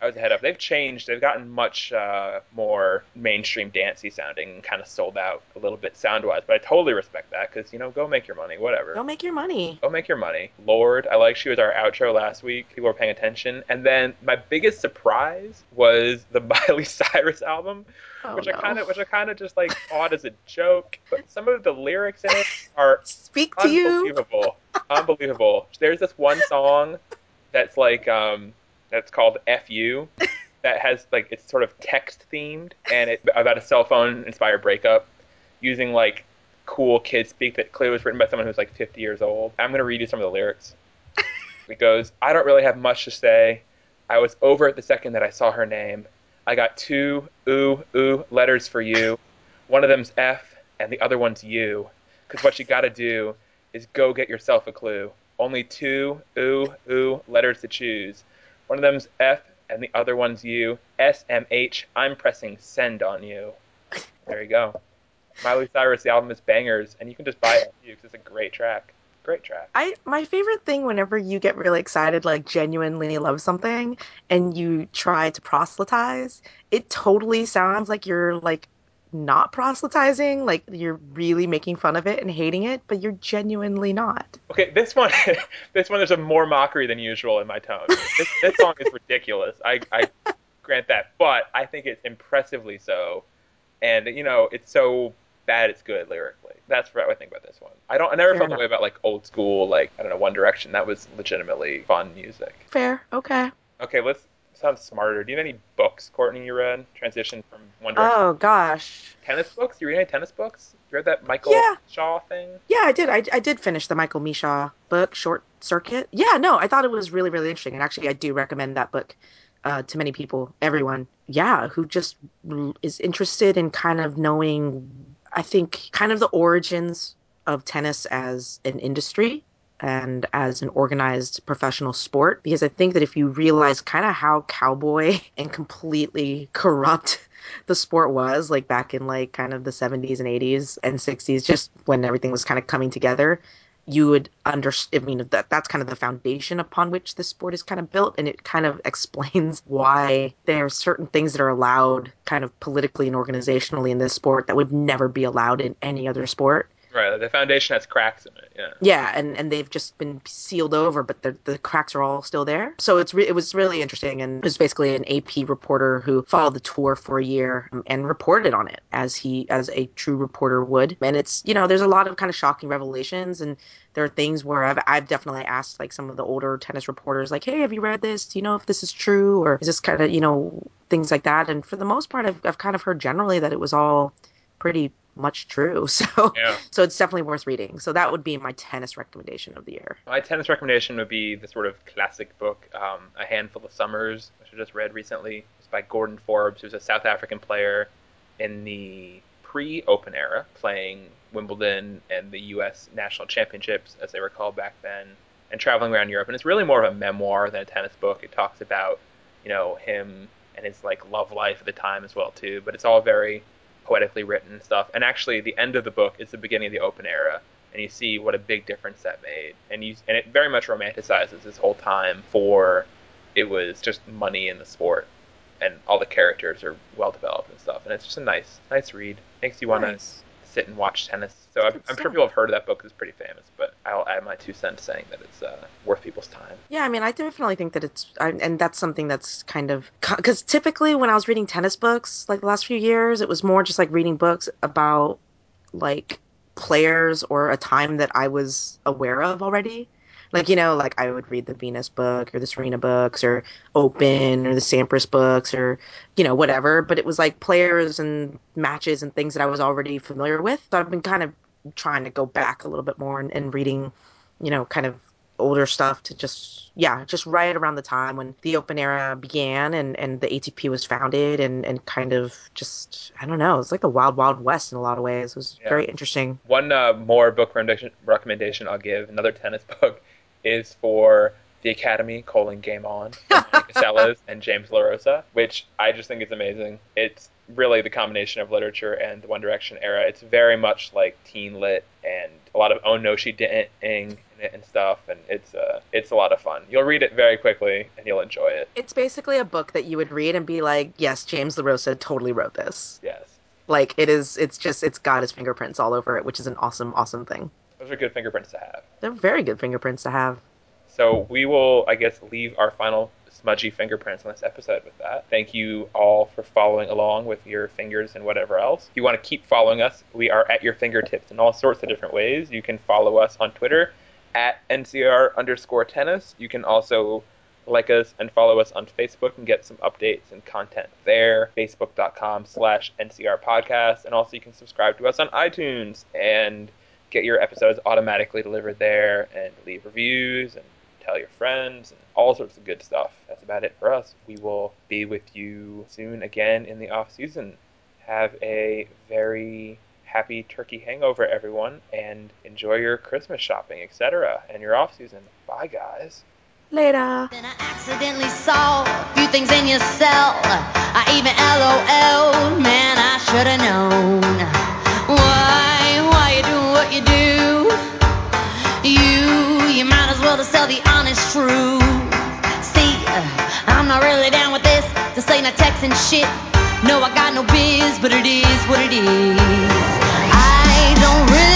I was ahead of. They've changed. They've gotten much uh, more mainstream dancey sounding, and kind of sold out a little bit sound wise. But I totally respect that because you know, go make your money, whatever. go make your money Go make your money. Lorde, I like she was our outro last week. People were paying attention. And then my biggest surprise was the *laughs* Miley Cyrus album, oh, which no. I kind of which I kind of just like thought as a joke, but some of the lyrics in it are speak to you unbelievable. unbelievable. There's this one song that's like um that's called FU *laughs* that has like it's sort of text themed and it about a cell phone inspired breakup using like cool kid speak that clearly was written by someone who's like 50 years old. I'm going to read you some of the lyrics. *laughs* It goes, I don't really have much to say. I was over it the second that I saw her name. I got two ooh ooh letters for you. One of them's F and the other one's U. Because what you got to do is go get yourself a clue. Only two ooh ooh letters to choose. One of them's F and the other one's U. S M H. I'm pressing send on you. There you go. Miley Cyrus, the album is bangers, and you can just buy it because it's a great track. Great track. I my favorite thing whenever you get really excited, like genuinely love something, and you try to proselytize, it totally sounds like you're like not proselytizing, like you're really making fun of it and hating it, but you're genuinely not. Okay, this one, *laughs* this one, there's a more mockery than usual in my tone. This, this song is ridiculous. I, I grant that, but I think it's impressively so, and you know, it's so bad it's good lyrically. That's what I think about this one. I don't. I never Fair felt enough. the way about like old school, like I don't know, One Direction. That was legitimately fun music. Fair, okay. Okay, let's sound smarter. Do you have any books, Courtney? You read transition from One Direction? Oh gosh, tennis books? You read any tennis books? You read that Michael Yeah. Shaw thing? yeah, I did. I, I did finish the Michael Mewshaw book, Short Circuit. Yeah, no, I thought it was really really interesting, and actually, I do recommend that book uh, to many people, everyone. Yeah, who just is interested in kind of knowing. I think kind of the origins of tennis as an industry and as an organized professional sport because I think that if you realize kind of how cowboy *laughs* and completely corrupt the sport was like back in like kind of the 70s and 80s and 60s just when everything was kind of coming together you would understand i mean that that's kind of the foundation upon which the sport is kind of built and it kind of *laughs* explains why there are certain things that are allowed kind of politically and organizationally in this sport that would never be allowed in any other sport Right. The foundation has cracks in it. Yeah. yeah, and, and they've just been sealed over, but the, the cracks are all still there. So it's re- it was really interesting, and it was basically an AP reporter who followed the tour for a year um, and reported on it as he as a true reporter would. And it's you know there's a lot of kind of shocking revelations, and there are things where I've I've definitely asked like some of the older tennis reporters like, hey, have you read this? Do you know if this is true, or is this kind of you know things like that? And for the most part, I've I've kind of heard generally that it was all pretty much true. *laughs* So Yeah. so it's definitely worth reading. So that would be my tennis recommendation of the year. My tennis recommendation would be the sort of classic book, um, A Handful of Summers, which I just read recently. It's by Gordon Forbes, who's a South African player in the pre-Open era, playing Wimbledon and the U.S. National Championships, as they were called back then, and traveling around Europe. And it's really more of a memoir than a tennis book. It talks about, you know, him and his like love life at the time as well too. But it's all very poetically written and stuff. And actually, the end of the book is the beginning of the Open era, and you see what a big difference that made. And you and it very much romanticizes this whole time for it was just money in the sport, and all the characters are well developed and stuff. And it's just a nice, nice read. Makes you want to Nice. Sit and watch tennis. So I'm, I'm sure people have heard of that book. It's pretty famous, but I'll add my two cents saying that it's uh, worth people's time. Yeah, I mean, I definitely think that it's, I, and that's something that's kind of, because typically when I was reading tennis books, like the last few years, it was more just like reading books about like players or a time that I was aware of already. Like, you know, like I would read the Venus book or the Serena books or Open or the Sampras books or, you know, whatever. But it was like players and matches and things that I was already familiar with. So I've been kind of trying to go back a little bit more and, and reading, you know, kind of older stuff to just yeah just right around the time when the open era began and and the atp was founded and and kind of just i don't know it's like the wild wild west in a lot of ways it was Yeah. very interesting One uh, more book recommendation, recommendation I'll give, another tennis *laughs* book, is for The Academy, colon Game On, *laughs* Monica and James LaRosa, which I just think is amazing. It's really the combination of literature and the One Direction era. It's very much like teen lit and a lot of oh no she didn't in it and stuff, and it's uh, it's a lot of fun. You'll read it very quickly and you'll enjoy it. it's basically a book that you would read and be like yes james larosa totally wrote this Yes, like it is it's just it's got his fingerprints all over it which is an awesome awesome thing those are good fingerprints to have. they're very good fingerprints to have So we will, I guess, leave our final smudgy fingerprints on this episode with that. Thank you all for following along with your fingers and whatever else. If you want to keep following us, we are at your fingertips in all sorts of different ways. You can follow us on Twitter at NCR underscore tennis. You can also like us and follow us on Facebook and get some updates and content there. Facebook.com slash NCR podcast. And also you can subscribe to us on iTunes and get your episodes automatically delivered there and leave reviews and tell your friends and all sorts of good stuff. That's about it for us. We will be with you soon again in the off season. Have a very happy turkey hangover, everyone, and enjoy your Christmas shopping, etc., and your off season. Bye, guys. later Then I accidentally saw a few things in your cell. I even LOL, man, I should've known. Why, why you do what you do? You, you might as well just tell the honest truth. See, uh, I'm not really down with this. This ain't a Texan shit. No, I got no biz, but it is what it is. I don't really